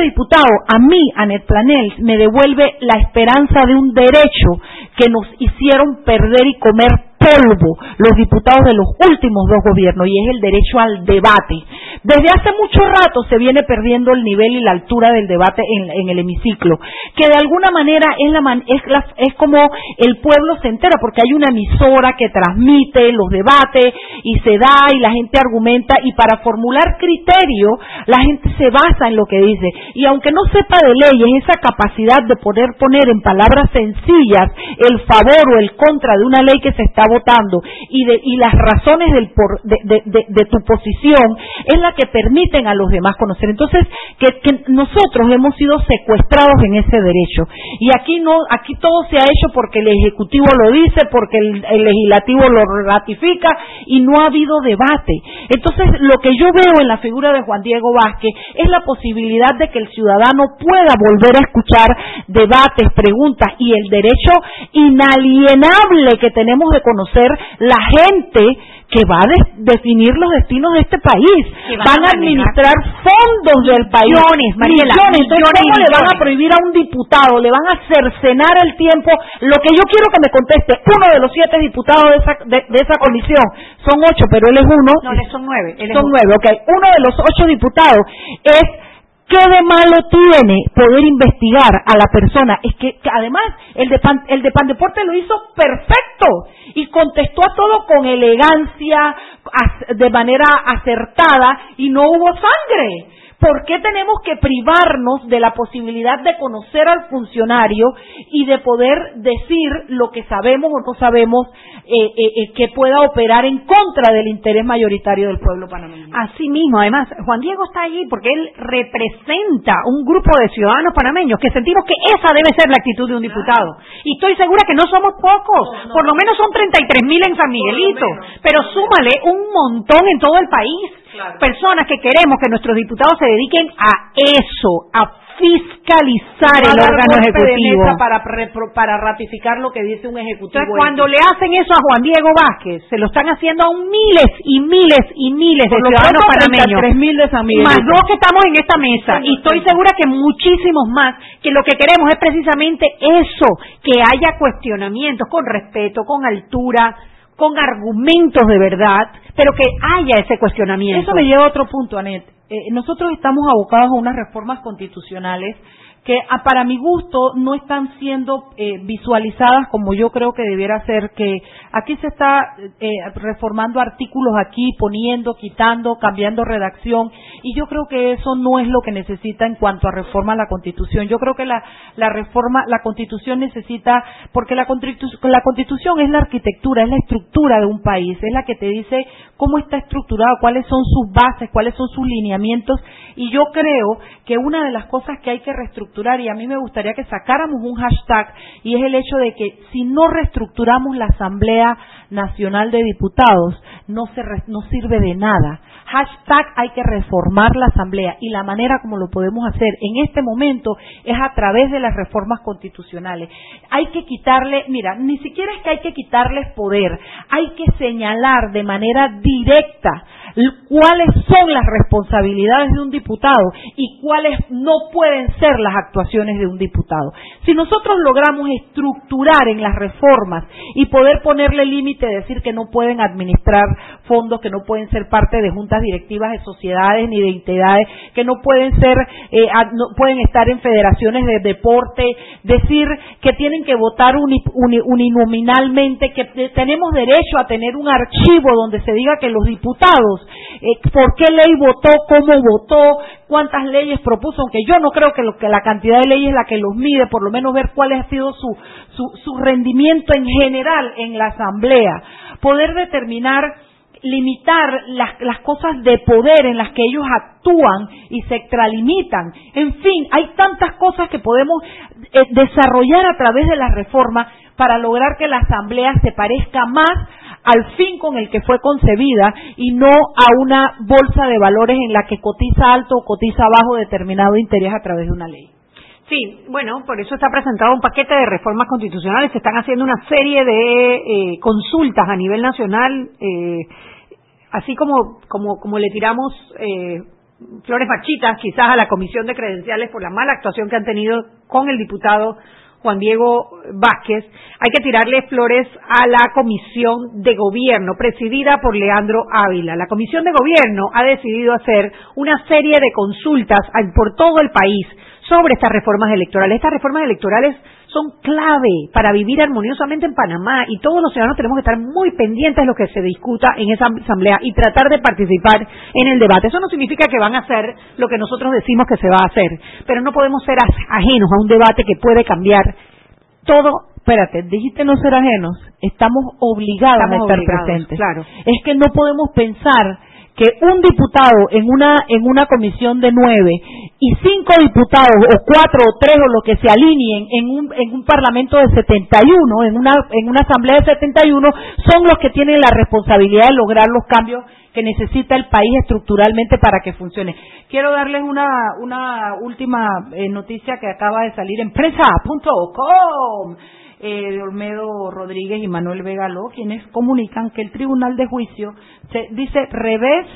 Speaker 4: Diputado, a mí, Anet Planel, me devuelve la esperanza de un derecho que nos hicieron perder y comer polvo los diputados de los últimos dos gobiernos y es el derecho al debate. Desde hace mucho rato se viene perdiendo el nivel y la altura del debate en, el hemiciclo, que de alguna manera es, la, es, es como el pueblo se entera, porque hay una emisora que transmite los debates y se da y la gente argumenta y para formular criterio la gente se basa en lo que dice. Y aunque no sepa de leyes, esa capacidad de poder poner en palabras sencillas el favor o el contra de una ley que se está votando y, de, y las razones del por, de, de, tu posición es la que permiten a los demás conocer. Entonces, que, nosotros hemos sido secuestrados en ese derecho. Y aquí no, aquí todo se ha hecho porque el Ejecutivo lo dice, porque el, el Legislativo lo ratifica y no ha habido debate. Entonces, lo que yo veo en la figura de Juan Diego Vázquez es la posibilidad de que el ciudadano pueda volver a escuchar debates, preguntas y el derecho inalienable que tenemos de conocer ser la gente que va a definir los destinos de este país. Van, a administrar fondos del país.
Speaker 3: Millones, Mariela,
Speaker 4: Entonces, ¿cómo le van a prohibir a un diputado? Le van a cercenar el tiempo. Lo que yo quiero que me conteste, uno de los siete diputados de esa, de, esa comisión, son ocho, pero él es uno.
Speaker 3: No, son nueve.
Speaker 4: son nueve, ok. Uno de los ocho diputados es ¿Qué de malo tiene poder investigar a la persona? Es que, además el de, pan, el de Pandeporte lo hizo perfecto y contestó a todo con elegancia, de manera acertada y no hubo sangre. ¿Por qué tenemos que privarnos de la posibilidad de conocer al funcionario y de poder decir lo que sabemos o no sabemos eh, eh, eh, que pueda operar en contra del interés mayoritario del pueblo panameño.
Speaker 3: Así mismo, además, Juan Diego está allí porque él representa un grupo de ciudadanos panameños que sentimos que esa debe ser la actitud de un diputado. Y estoy segura que no somos pocos, por lo menos son 33 mil en San Miguelito, pero súmale un montón en todo el país. Personas que queremos que nuestros diputados se dediquen a eso, a fiscalizar el órgano ejecutivo.
Speaker 4: Para, para ratificar lo que dice un ejecutivo.
Speaker 3: Entonces, cuando le hacen eso a Juan Diego Vázquez, se lo están haciendo a un miles y miles y miles de ciudadanos panameños. más dos que estamos en esta mesa. Y estoy segura que muchísimos más, que lo que queremos es precisamente eso, que haya cuestionamientos con respeto, con altura, con argumentos de verdad, pero que haya ese cuestionamiento.
Speaker 4: Eso me lleva a otro punto, Anet. Eh, nosotros estamos abocados a unas reformas constitucionales que ah, para mi gusto no están siendo eh, visualizadas como yo creo que debiera ser, que aquí se está eh, reformando artículos aquí, poniendo, quitando, cambiando redacción, y yo creo que eso no es lo que necesita en cuanto a reforma a la Constitución. Yo creo que la, la reforma, la Constitución necesita, porque la, la Constitución es la arquitectura, es la estructura de un país, es la que te dice cómo está estructurado, cuáles son sus bases, cuáles son sus lineamientos, y yo creo que una de las cosas que hay que reestructurar y a mí me gustaría que sacáramos un hashtag y es el hecho de que si no reestructuramos la Asamblea Nacional de Diputados no, se no sirve de nada. Hashtag hay que reformar la Asamblea y la manera como lo podemos hacer en este momento es a través de las reformas constitucionales. Hay que quitarle, mira, ni siquiera es que hay que quitarles poder, hay que señalar de manera directa cuáles son las responsabilidades de un diputado y cuáles no pueden ser las actuaciones de un diputado. Si nosotros logramos estructurar en las reformas y poder ponerle límite, decir que no pueden administrar fondos, que no pueden ser parte de juntas directivas de sociedades ni de entidades que no pueden ser, eh, no pueden estar en federaciones de deporte, decir que tienen que votar uninominalmente, que tenemos derecho a tener un archivo donde se diga que los diputados, eh, por qué ley votó, cómo votó, cuántas leyes propuso, aunque yo no creo que, lo, que la cantidad de leyes es la que los mide, por lo menos ver cuál ha sido su, su, su rendimiento en general en la Asamblea. Poder determinar limitar las, las, cosas de poder en las que ellos actúan y se extralimitan. En fin, hay tantas cosas que podemos eh, desarrollar a través de la reforma para lograr que la Asamblea se parezca más al fin con el que fue concebida y no a una bolsa de valores en la que cotiza alto o cotiza bajo determinado interés a través de una ley.
Speaker 3: Sí, bueno, por eso está presentado un paquete de reformas constitucionales. Se están haciendo una serie de eh, consultas a nivel nacional, eh, así como, como, como le tiramos eh, flores machitas quizás a la Comisión de Credenciales por la mala actuación que han tenido con el diputado Juan Diego Vázquez, hay que tirarle flores a la Comisión de Gobierno, presidida por Leandro Ávila. La Comisión de Gobierno ha decidido hacer una serie de consultas por todo el país sobre estas reformas electorales. Estas reformas electorales son clave para vivir armoniosamente en Panamá y todos los ciudadanos tenemos que estar muy pendientes de lo que se discuta en esa asamblea y tratar de participar en el debate. Eso no significa que van a hacer lo que nosotros decimos que se va a hacer, pero no podemos ser ajenos a un debate que puede cambiar todo
Speaker 4: espérate, dijiste no ser ajenos, estamos obligados a estar presentes.
Speaker 3: Claro.
Speaker 4: Es que no podemos pensar que un diputado en una en una comisión de nueve y cinco diputados o cuatro o tres o lo que se alineen en un en un parlamento de 71 en una en una asamblea de 71 son los que tienen la responsabilidad de lograr los cambios que necesita el país estructuralmente para que funcione. Quiero darles una una última eh, noticia que acaba de salir en prensa.com eh, de Olmedo Rodríguez y Manuel Vegaló, quienes comunican que el Tribunal de Juicio se, dice revés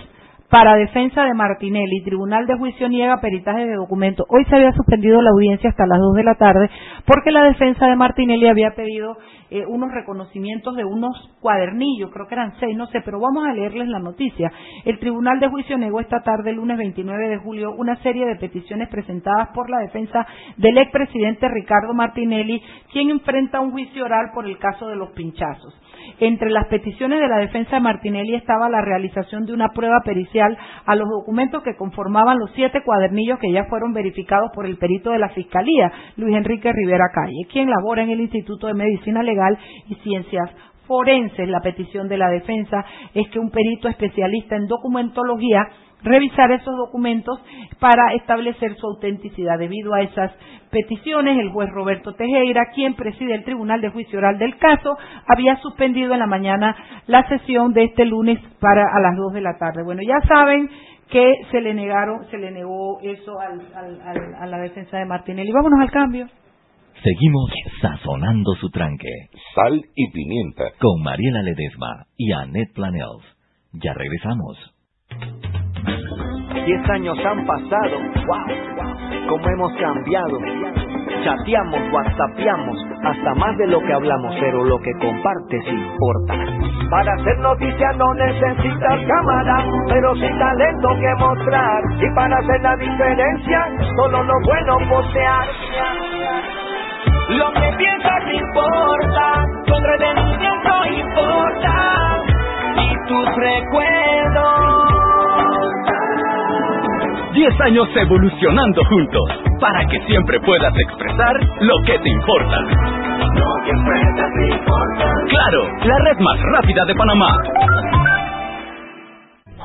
Speaker 4: para defensa de Martinelli. Tribunal de Juicio niega peritaje de documentos. Hoy se había suspendido la audiencia hasta las 2 de la tarde porque la defensa de Martinelli había pedido eh, unos reconocimientos de unos cuadernillos, creo que eran seis, no sé, pero vamos a leerles la noticia. El Tribunal de Juicio negó esta tarde, el lunes 29 de julio, una serie de peticiones presentadas por la defensa del expresidente Ricardo Martinelli, quien enfrenta un juicio oral por el caso de los pinchazos. Entre las peticiones de la defensa de Martinelli estaba la realización de una prueba pericial a los documentos que conformaban los siete cuadernillos que ya fueron verificados por el perito de la Fiscalía, Luis Enrique Rivera Calle, quien labora en el Instituto de Medicina Legal y Ciencias Forenses. La petición de la defensa es que un perito especialista en documentología revisar esos documentos para establecer su autenticidad. Debido a esas peticiones, el juez Roberto Tejera, quien preside el Tribunal de Juicio Oral del caso, había suspendido en la mañana la sesión de este lunes para a las dos de la tarde. Bueno, ya saben que se le negaron, se le negó eso a la defensa de Martinelli. Vámonos al cambio.
Speaker 9: Seguimos sazonando su tranque.
Speaker 1: Sal y pimienta.
Speaker 9: Con Mariela Ledesma y Annette Planels. Ya regresamos.
Speaker 2: Diez años han pasado, wow, cómo hemos cambiado. Chateamos, whatsappeamos, hasta más de lo que hablamos, pero lo que compartes importa. Para hacer noticia no necesitas cámara, pero sí talento que mostrar. Y para hacer la diferencia, solo lo bueno postear. Lo que piensas importa, tu entretenimiento importa, y tus recuerdos.
Speaker 6: Diez años evolucionando juntos para que siempre puedas expresar lo que te importa.
Speaker 7: Lo que te importa.
Speaker 6: Claro, la red más rápida de Panamá.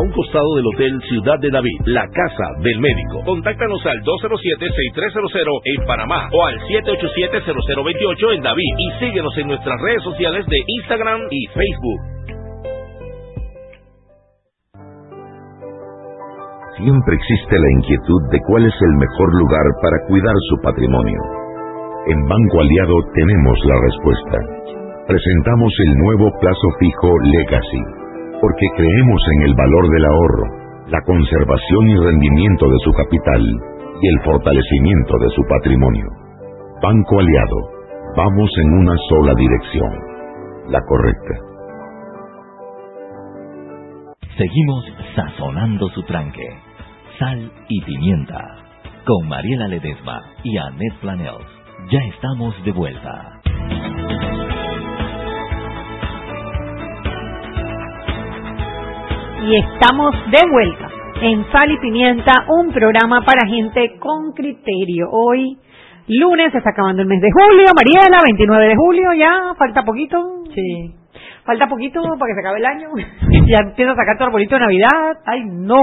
Speaker 8: un costado del Hotel Ciudad de David, la casa del médico. Contáctanos al 207-6300 en Panamá o al 787-0028 en David y síguenos en nuestras redes sociales de Instagram y Facebook.
Speaker 1: Siempre existe la inquietud de cuál es el mejor lugar para cuidar su patrimonio. En Banco Aliado tenemos la respuesta. Presentamos el nuevo plazo fijo Legacy, porque creemos en el valor del ahorro, la conservación y rendimiento de su capital y el fortalecimiento de su patrimonio. Banco Aliado, vamos en una sola dirección, la correcta.
Speaker 9: Seguimos sazonando su tranque. Sal y pimienta. Con Mariela Ledesma y Annette Planels. Ya estamos de vuelta.
Speaker 3: Y estamos de vuelta en Sal y Pimienta, un programa para gente con criterio. Hoy, lunes, se está acabando el mes de julio. Mariela, 29 de julio, ya, falta poquito.
Speaker 4: Sí.
Speaker 3: Falta poquito para que se acabe el año. *laughs* ya empieza a sacar tu arbolito de Navidad. Ay, no.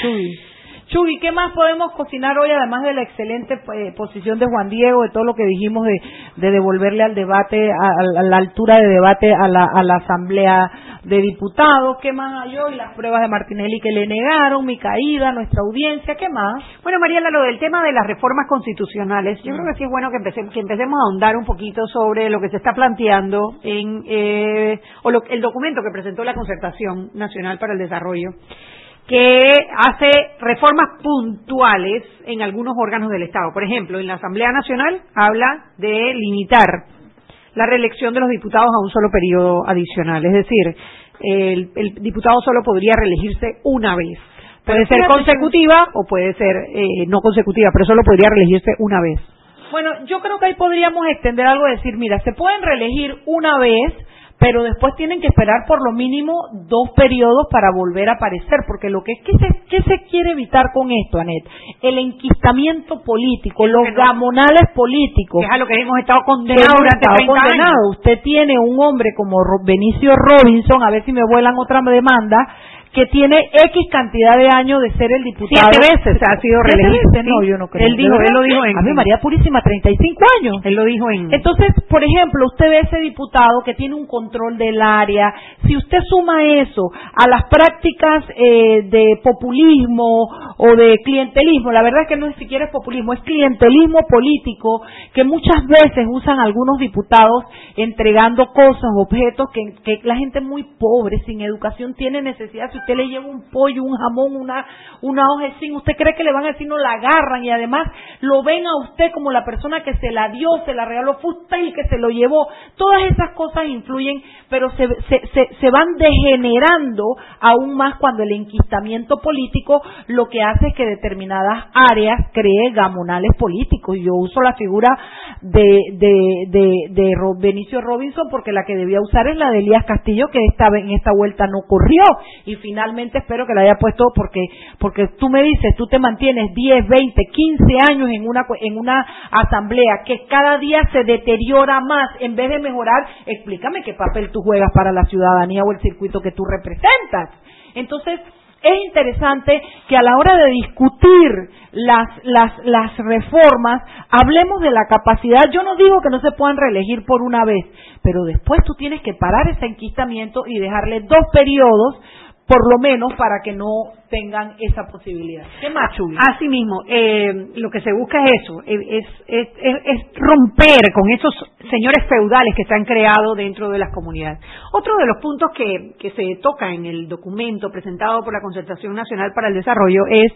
Speaker 4: Chuy. Chuy, ¿qué más podemos cocinar hoy, además de la excelente eh, posición de Juan Diego, de todo lo que dijimos de, de devolverle al debate, a, la altura de debate a la, a la Asamblea de Diputados? ¿Qué más hay hoy? Las pruebas de Martinelli que le negaron, mi caída, nuestra audiencia, ¿qué más?
Speaker 3: Bueno, Mariela, lo del tema de las reformas constitucionales, yo creo que sí es bueno que empecemos, que empecemos a ahondar un poquito sobre lo que se está planteando en eh, o el documento que presentó la Concertación Nacional para el Desarrollo que hace reformas puntuales en algunos órganos del Estado. Por ejemplo, en la Asamblea Nacional habla de limitar la reelección de los diputados a un solo periodo adicional. Es decir, el, diputado solo podría reelegirse una vez. Puede ser consecutiva o puede ser eh, no consecutiva, pero solo podría reelegirse una vez.
Speaker 4: Bueno, yo creo que ahí podríamos extender algo y decir, mira, se pueden reelegir una vez, pero después tienen que esperar por lo mínimo dos periodos para volver a aparecer, porque lo que es que se, ¿qué se quiere evitar con esto, Anet? El enquistamiento político, los gamonales políticos.
Speaker 3: es a lo que hemos estado condenados durante 30 años.
Speaker 4: Usted tiene un hombre como Benicio Robinson, a ver si me vuelan otra demanda, que tiene X cantidad de años de ser el diputado.
Speaker 3: Siete veces ha sido reelegido.
Speaker 4: No, yo no creo.
Speaker 3: Él dijo, él lo dijo en...
Speaker 4: A mí María Purísima, 35 años.
Speaker 3: Él lo dijo en...
Speaker 4: Entonces, por ejemplo, usted ve ese diputado que tiene un control del área. Si usted suma eso a las prácticas eh, de populismo o de clientelismo, la verdad es que no es siquiera es populismo, es clientelismo político que muchas veces usan algunos diputados entregando cosas, objetos que, que la gente muy pobre, sin educación, tiene necesidad usted le lleva un pollo, un jamón, una, una sin, usted cree que le van a decir no la agarran y además lo ven a usted como la persona que se la dio, se la regaló, fue usted el que se lo llevó. Todas esas cosas influyen, pero se, se, se, van degenerando aún más cuando el enquistamiento político lo que hace es que determinadas áreas cree gamonales políticos. Yo uso la figura de, de, de, de Benicio Robinson porque la que debía usar es la de Elías Castillo que esta, en esta vuelta no corrió y finalmente espero que la haya puesto porque porque tú me dices, tú te mantienes 10, 20, 15 años en una en una asamblea que cada día se deteriora más en vez de mejorar, explícame qué papel tú juegas para la ciudadanía o el circuito que tú representas. Entonces, es interesante que a la hora de discutir las, las, las reformas hablemos de la capacidad. Yo no digo que no se puedan reelegir por una vez, pero después tú tienes que parar ese enquistamiento y dejarle dos periodos por lo menos para que no tengan esa posibilidad.
Speaker 3: ¿Qué más, Así mismo, eh, lo que se busca es eso, es, es, es, romper con esos señores feudales que se han creado dentro de las comunidades. Otro de los puntos que se toca en el documento presentado por la Concertación Nacional para el Desarrollo es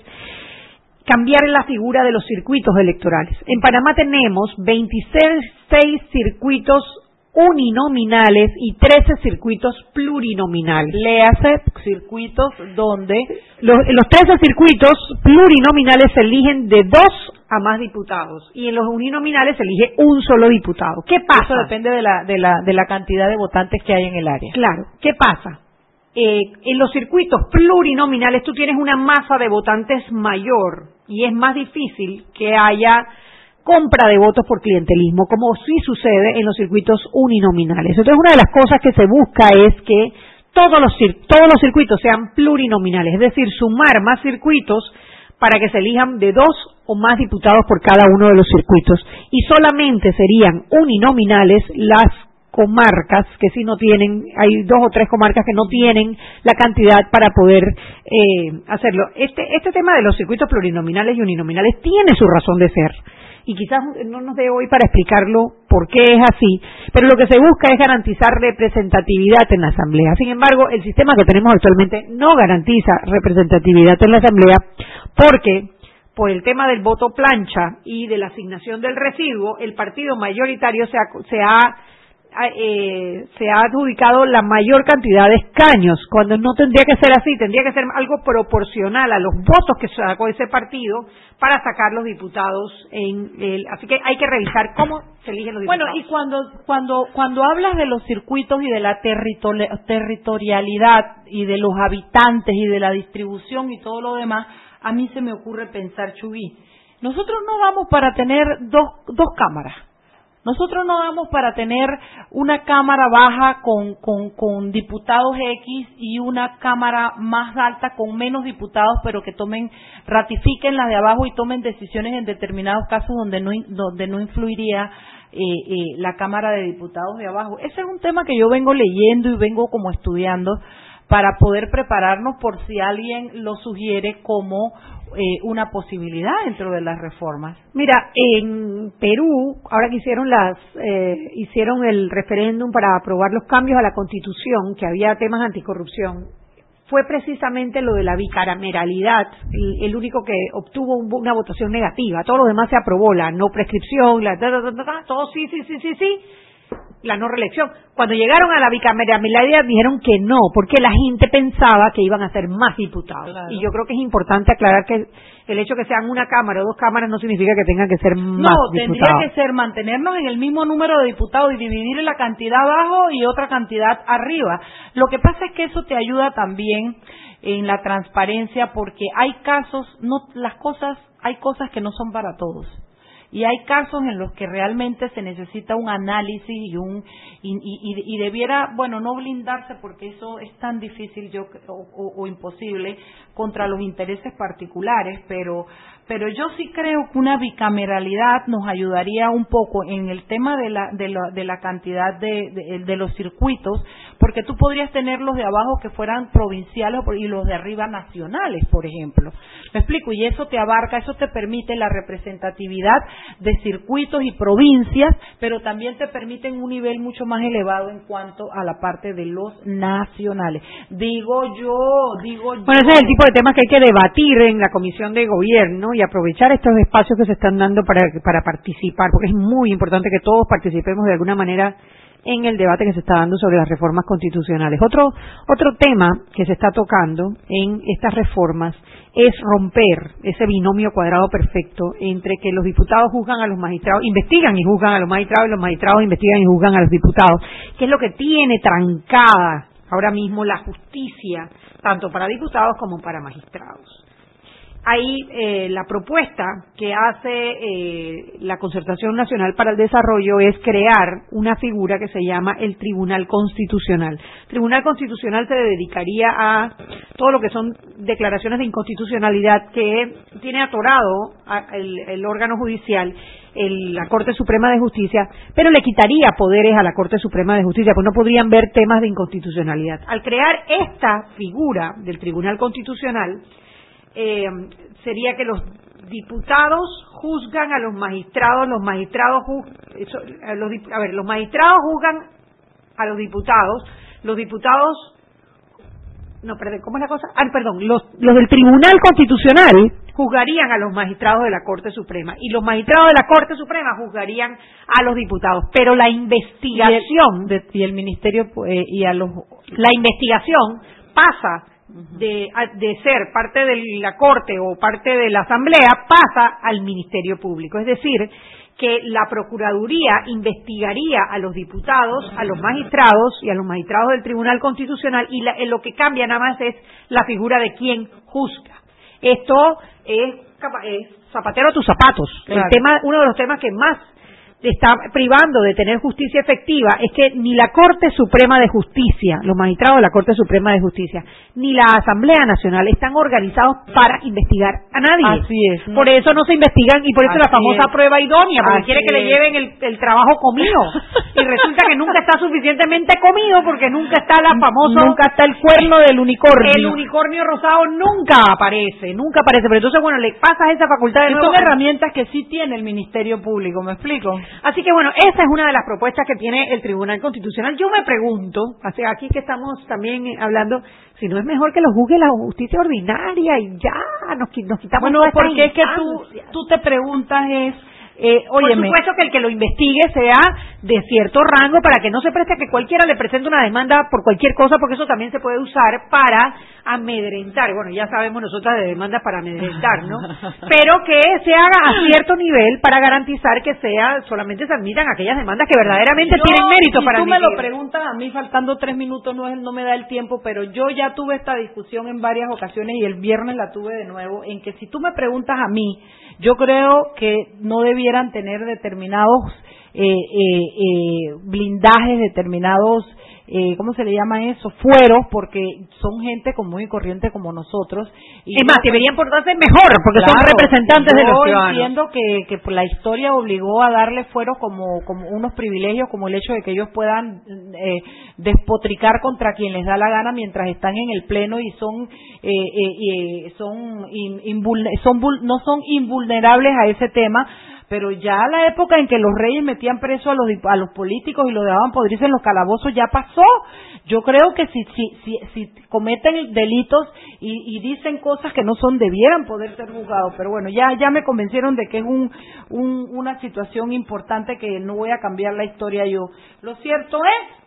Speaker 3: cambiar la figura de los circuitos electorales. En Panamá tenemos 26 circuitos uninominales y 13 circuitos plurinominales.
Speaker 4: Le hace circuitos donde
Speaker 3: los, los 13 circuitos plurinominales se eligen de dos a más diputados y en los uninominales se elige un solo diputado. ¿Qué pasa?
Speaker 4: Eso depende de la, de la, de la cantidad de votantes que hay en el área.
Speaker 3: Claro. ¿Qué pasa? Eh, en los circuitos plurinominales tú tienes una masa de votantes mayor y es más difícil que haya compra de votos por clientelismo, como sí sucede en los circuitos uninominales. Entonces, una de las cosas que se busca es que todos los, todos los circuitos sean plurinominales, es decir, sumar más circuitos para que se elijan de dos o más diputados por cada uno de los circuitos. Y solamente serían uninominales las comarcas que sí no tienen, hay dos o tres comarcas que no tienen la cantidad para poder eh, hacerlo. Este, este tema de los circuitos plurinominales y uninominales tiene su razón de ser y quizás no nos dé hoy para explicarlo por qué es así, pero lo que se busca es garantizar representatividad en la Asamblea. Sin embargo, el sistema que tenemos actualmente no garantiza representatividad en la Asamblea porque por el tema del voto plancha y de la asignación del residuo, el partido mayoritario se se ha eh, se ha adjudicado la mayor cantidad de escaños, cuando no tendría que ser así, tendría que ser algo proporcional a los votos que sacó ese partido para sacar los diputados en el, así que hay que revisar cómo se eligen los diputados.
Speaker 4: Bueno, y cuando cuando cuando hablas de los circuitos y de la territorialidad y de los habitantes y de la distribución y todo lo demás, a mí se me ocurre pensar, Chubí, nosotros no vamos para tener dos dos cámaras nosotros no damos para tener una cámara baja con, con, diputados X y una cámara más alta con menos diputados, pero que tomen, ratifiquen las de abajo y tomen decisiones en determinados casos donde no, donde no influiría eh, eh, la Cámara de Diputados de abajo. Ese es un tema que yo vengo leyendo y vengo como estudiando para poder prepararnos por si alguien lo sugiere como eh, una posibilidad dentro de las reformas.
Speaker 3: Mira, en Perú, ahora que hicieron las, eh, hicieron el referéndum para aprobar los cambios a la Constitución, que había temas anticorrupción, fue precisamente lo de la bicameralidad, el, único que obtuvo una votación negativa. Todo lo demás se aprobó, la no prescripción, la todo sí, sí, sí, sí, sí, la no reelección. Cuando llegaron a la bicameralidad dijeron que no, porque la gente pensaba que iban a ser más diputados. Y yo creo que es importante aclarar que el hecho de que sean una cámara o dos cámaras no significa que tengan que ser más
Speaker 4: no, tendría que ser mantenernos en el mismo número de diputados y dividir la cantidad abajo y otra cantidad arriba. Lo que pasa es que eso te ayuda también en la transparencia porque hay casos, no las cosas, hay cosas que no son para todos y hay casos en los que realmente se necesita un análisis y un y, debiera bueno no blindarse porque eso es tan difícil yo o, imposible contra los intereses particulares pero pero yo sí creo que una bicameralidad nos ayudaría un poco en el tema de la, de la, de la cantidad de, de, los circuitos, porque tú podrías tener los de abajo que fueran provinciales y los de arriba nacionales, por ejemplo. Me explico, y eso te abarca, eso te permite la representatividad de circuitos y provincias, pero también te permiten un nivel mucho más elevado en cuanto a la parte de los nacionales. Digo yo, digo yo.
Speaker 3: Bueno, ese es el tipo de temas que hay que debatir en la Comisión de Gobierno y aprovechar estos espacios que se están dando para, para participar, porque es muy importante que todos participemos de alguna manera en el debate que se está dando sobre las reformas constitucionales. Otro, otro tema que se está tocando en estas reformas es romper ese binomio cuadrado perfecto entre que los diputados juzgan a los magistrados, investigan y juzgan a los magistrados y los magistrados investigan y juzgan a los diputados, que es lo que tiene trancada ahora mismo la justicia, tanto para diputados como para magistrados hay eh, la propuesta que hace eh, la Concertación Nacional para el Desarrollo es crear una figura que se llama el Tribunal Constitucional. El Tribunal Constitucional se dedicaría a todo lo que son declaraciones de inconstitucionalidad que tiene atorado el, órgano judicial la Corte Suprema de Justicia, pero le quitaría poderes a la Corte Suprema de Justicia, pues no podrían ver temas de inconstitucionalidad. Al crear esta figura del Tribunal Constitucional, eh, sería que los diputados juzgan a los magistrados, los magistrados a, los, a ver, los magistrados juzgan a los diputados, los diputados no, perdón, ¿cómo es la cosa? Ah, perdón, los, los del Tribunal Constitucional juzgarían a los magistrados de la Corte Suprema y los magistrados de la Corte Suprema juzgarían a los diputados, pero la investigación
Speaker 4: y el, ministerio eh, y a los
Speaker 3: la investigación pasa de, de, ser parte de la Corte o parte de la Asamblea pasa al Ministerio Público. Es decir, que la Procuraduría investigaría a los diputados, a los magistrados y a los magistrados del Tribunal Constitucional y la, lo que cambia nada más es la figura de quien juzga. Esto es, zapatero a tus zapatos. El tema, uno de los temas que más está privando de tener justicia efectiva es que ni la Corte Suprema de Justicia, los magistrados de la Corte Suprema de Justicia, ni la Asamblea Nacional están organizados para investigar a nadie.
Speaker 4: Así es.
Speaker 3: Por eso no se investigan y por eso la famosa prueba idónea, porque quiere que le lleven el, trabajo comido. *laughs* y resulta que nunca está suficientemente comido porque nunca está la famosa...
Speaker 4: Nunca está el cuerno del unicornio.
Speaker 3: El unicornio rosado nunca aparece, nunca aparece. Pero entonces, bueno, le pasas esa facultad de nuevo.
Speaker 4: Son herramientas que sí tiene el Ministerio Público, ¿me explico?
Speaker 3: Así que bueno, esa es una de las propuestas que tiene el Tribunal Constitucional. Yo me pregunto, aquí que estamos también hablando, si no es mejor que lo juzgue la justicia ordinaria y ya nos, nos quitamos.
Speaker 4: Bueno, porque es que tú, tú te preguntas es
Speaker 3: eh, Por supuesto que el que lo investigue sea de cierto rango para que no se preste a que cualquiera le presente una demanda por cualquier cosa, porque eso también se puede usar para amedrentar. Bueno, ya sabemos nosotras de demandas para amedrentar, ¿no? *laughs* Pero que se haga a cierto nivel para garantizar que sea solamente se admitan aquellas demandas que verdaderamente tienen mérito
Speaker 4: si
Speaker 3: para
Speaker 4: tú me lo preguntas a mí faltando tres minutos no no me da el tiempo, pero yo ya tuve esta discusión en varias ocasiones y el viernes la tuve de nuevo en que si tú me preguntas a mí yo creo que no debieran tener determinados eh, eh, eh, blindajes, determinados eh, ¿cómo se le llama eso? Fueros, porque son gente común y corriente como nosotros.
Speaker 3: Y es más, deberían portarse mejor, porque son representantes de los ciudadanos.
Speaker 4: Yo entiendo que, que la historia obligó a darle fueros como, como unos privilegios, como el hecho de que ellos puedan eh, despotricar contra quien les da la gana mientras están en el pleno y son, eh, eh son, son no son invulnerables a ese tema pero ya la época en que los reyes metían preso a los, a los políticos y los dejaban podrirse en los calabozos ya pasó. Yo creo que si, si, si, si cometen delitos y, y, dicen cosas que no son, debieran poder ser juzgados. Pero bueno, ya, ya me convencieron de que es un, un, una situación importante que no voy a cambiar la historia yo. Lo cierto es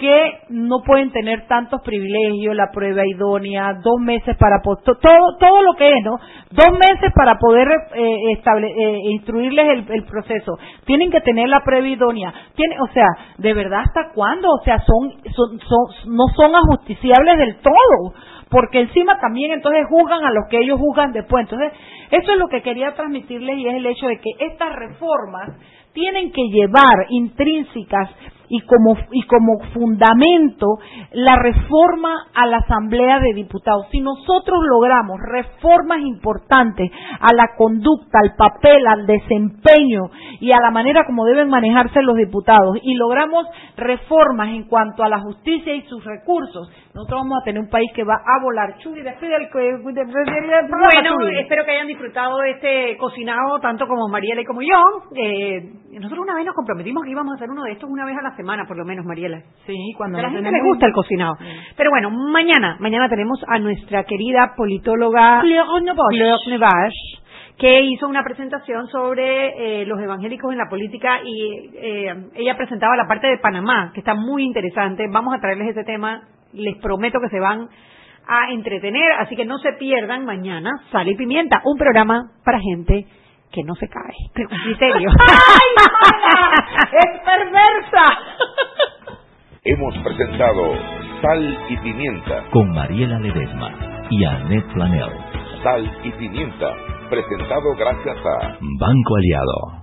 Speaker 4: que no pueden tener tantos privilegios, la prueba idónea, dos meses para todo todo lo que es, ¿no? Dos meses para poder eh, eh, instruirles el, proceso. Tienen que tener la prueba idónea. O sea, de verdad hasta cuándo? O sea, son, son, son no son ajusticiables del todo, porque encima también entonces juzgan a los que ellos juzgan después. Entonces, eso es lo que quería transmitirles y es el hecho de que estas reformas tienen que llevar intrínsecas y como, y como fundamento la reforma a la Asamblea de Diputados. Si nosotros logramos reformas importantes a la conducta, al papel, al desempeño y a la manera como deben manejarse los diputados y logramos reformas en cuanto a la justicia y sus recursos, nosotros vamos a tener un país que va a volar. Chuli, despide el...
Speaker 3: Bueno, espero que hayan disfrutado de este cocinado tanto como Mariela y como yo. Eh, nosotros una vez nos comprometimos que íbamos a hacer uno de estos una vez a la semana, por lo menos, Mariela.
Speaker 4: Sí, cuando
Speaker 3: a la gente le gusta el cocinado. Pero bueno, mañana, mañana tenemos a nuestra querida politóloga Nevash, que hizo una presentación sobre eh, los evangélicos en la política y eh, ella presentaba la parte de Panamá, que está muy interesante. Vamos a traerles ese tema, les prometo que se van a entretener, así que no se pierdan mañana Sal y Pimienta, un programa para gente que no se cae. Criterio. *laughs* *laughs*
Speaker 4: ¡Ay, ¡Es perversa!
Speaker 1: Hemos presentado Sal y Pimienta
Speaker 9: con Mariela Ledesma y Annette Planel.
Speaker 1: Sal y Pimienta, presentado gracias a
Speaker 9: Banco Aliado.